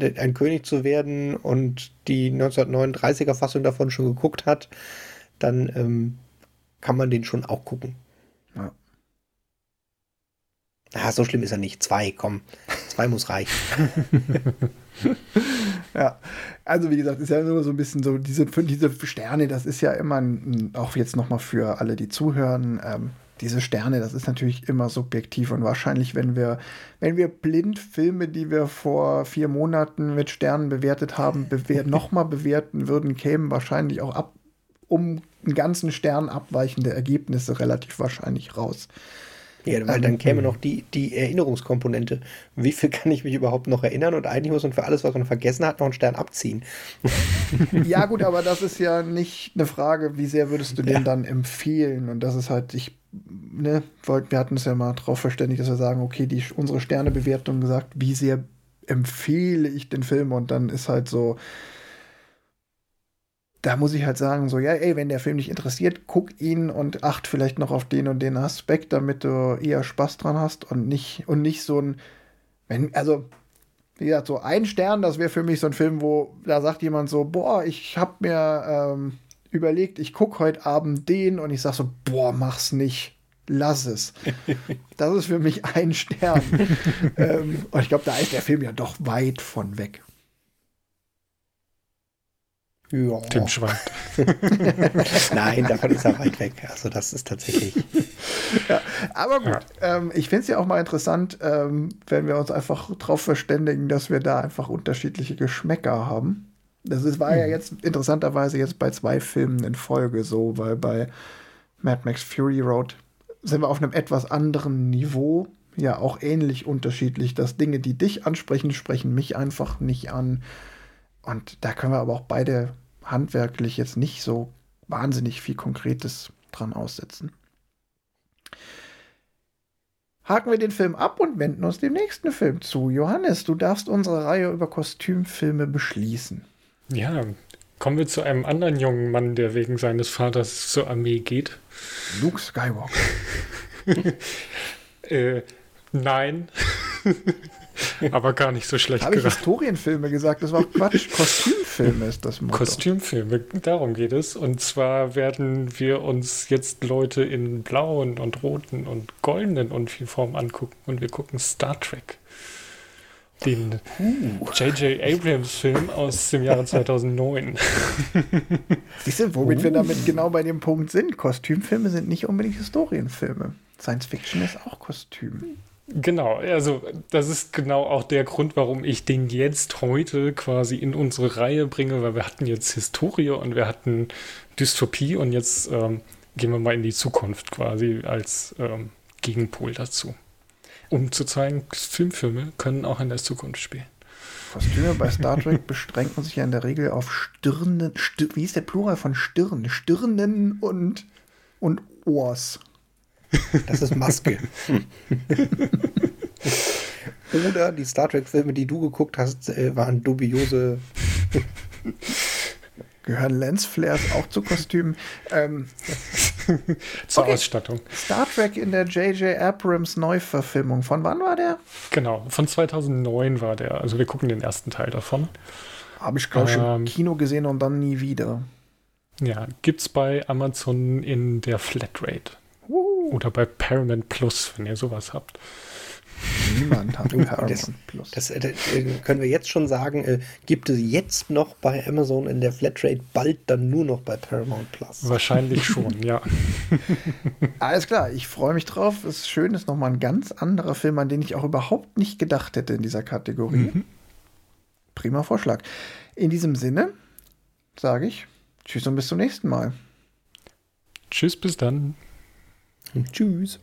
ein König zu werden und die 1939er Fassung davon schon geguckt hat, dann ähm, kann man den schon auch gucken. Ja. Ah, so schlimm ist er nicht. Zwei, komm. Zwei muss reichen. (laughs) ja, also wie gesagt, ist ja nur so ein bisschen so, diese, diese Sterne, das ist ja immer, ein, auch jetzt nochmal für alle, die zuhören, ähm, diese Sterne, das ist natürlich immer subjektiv und wahrscheinlich, wenn wir, wenn wir blind Filme, die wir vor vier Monaten mit Sternen bewertet haben, bewer (laughs) nochmal bewerten würden, kämen wahrscheinlich auch ab um einen ganzen Stern abweichende Ergebnisse relativ wahrscheinlich raus. Ja, weil dann käme noch die, die Erinnerungskomponente. Wie viel kann ich mich überhaupt noch erinnern? Und eigentlich muss man für alles, was man vergessen hat, noch einen Stern abziehen. (laughs) Ja, gut, aber das ist ja nicht eine Frage, wie sehr würdest du ja. den dann empfehlen? Und das ist halt, ich, ne, wir hatten es ja mal drauf verständigt, dass wir sagen, okay, die, unsere Sternebewertung gesagt, wie sehr empfehle ich den Film? Und dann ist halt so, da muss ich halt sagen, so, ja, ey, wenn der Film dich interessiert, guck ihn und acht vielleicht noch auf den und den Aspekt, damit du eher Spaß dran hast und nicht, und nicht so ein, wenn, also, wie gesagt, so ein Stern, das wäre für mich so ein Film, wo da sagt jemand so, boah, ich hab mir ähm, überlegt, ich guck heute Abend den und ich sag so, boah, mach's nicht. Lass es. Das ist für mich ein Stern. (laughs) ähm, und ich glaube, da ist der Film ja doch weit von weg. Ja. Tim schweigt. (laughs) Nein, davon ist er weit weg. Also das ist tatsächlich. (laughs) ja, aber gut, ja. ähm, ich finde es ja auch mal interessant, ähm, wenn wir uns einfach darauf verständigen, dass wir da einfach unterschiedliche Geschmäcker haben. Das ist, war hm. ja jetzt interessanterweise jetzt bei zwei Filmen in Folge so, weil bei Mad Max Fury Road sind wir auf einem etwas anderen Niveau. Ja, auch ähnlich unterschiedlich, dass Dinge, die dich ansprechen, sprechen mich einfach nicht an. Und da können wir aber auch beide handwerklich jetzt nicht so wahnsinnig viel Konkretes dran aussetzen. Haken wir den Film ab und wenden uns dem nächsten Film zu. Johannes, du darfst unsere Reihe über Kostümfilme beschließen. Ja, kommen wir zu einem anderen jungen Mann, der wegen seines Vaters zur Armee geht. Luke Skywalker. (laughs) äh, nein. (laughs) (laughs) aber gar nicht so schlecht. Habe ich Historienfilme gesagt? Das war auch Quatsch. (laughs) Kostümfilme ist das Motto. Kostümfilme, darum geht es. Und zwar werden wir uns jetzt Leute in blauen und roten und goldenen Uniformen angucken. Und wir gucken Star Trek. Den J.J. Uh. Abrams-Film aus dem Jahre 2009. (laughs) Siehst du, womit uh. wir damit genau bei dem Punkt sind? Kostümfilme sind nicht unbedingt Historienfilme. Science Fiction ist auch Kostüm. Genau, also das ist genau auch der Grund, warum ich den jetzt heute quasi in unsere Reihe bringe, weil wir hatten jetzt Historie und wir hatten Dystopie und jetzt ähm, gehen wir mal in die Zukunft quasi als ähm, Gegenpol dazu. Um zu zeigen, Filmfilme können auch in der Zukunft spielen. Kostüme bei Star Trek (laughs) beschränken sich ja in der Regel auf Stirnen, Stir wie ist der Plural von Stirn? Stirnen und, und Ohrs. Das ist Maske. (laughs) Oder die Star Trek-Filme, die du geguckt hast, äh, waren dubiose. Gehören Lensflares auch zu Kostümen? Ähm, (laughs) Zur okay. Ausstattung. Star Trek in der J.J. Abrams Neuverfilmung. Von wann war der? Genau, von 2009 war der. Also wir gucken den ersten Teil davon. Habe ich, glaube ich, ähm, im Kino gesehen und dann nie wieder. Ja, gibt's bei Amazon in der Flatrate. Oder bei Paramount Plus, wenn ihr sowas habt. Niemand hat Paramount das, Plus. Das, das, äh, können wir jetzt schon sagen, äh, gibt es jetzt noch bei Amazon in der Flatrate, bald dann nur noch bei Paramount Plus. Wahrscheinlich (laughs) schon, ja. Alles klar, ich freue mich drauf. Es ist schön, es ist nochmal ein ganz anderer Film, an den ich auch überhaupt nicht gedacht hätte in dieser Kategorie. Mhm. Prima Vorschlag. In diesem Sinne sage ich Tschüss und bis zum nächsten Mal. Tschüss, bis dann. Tschüss.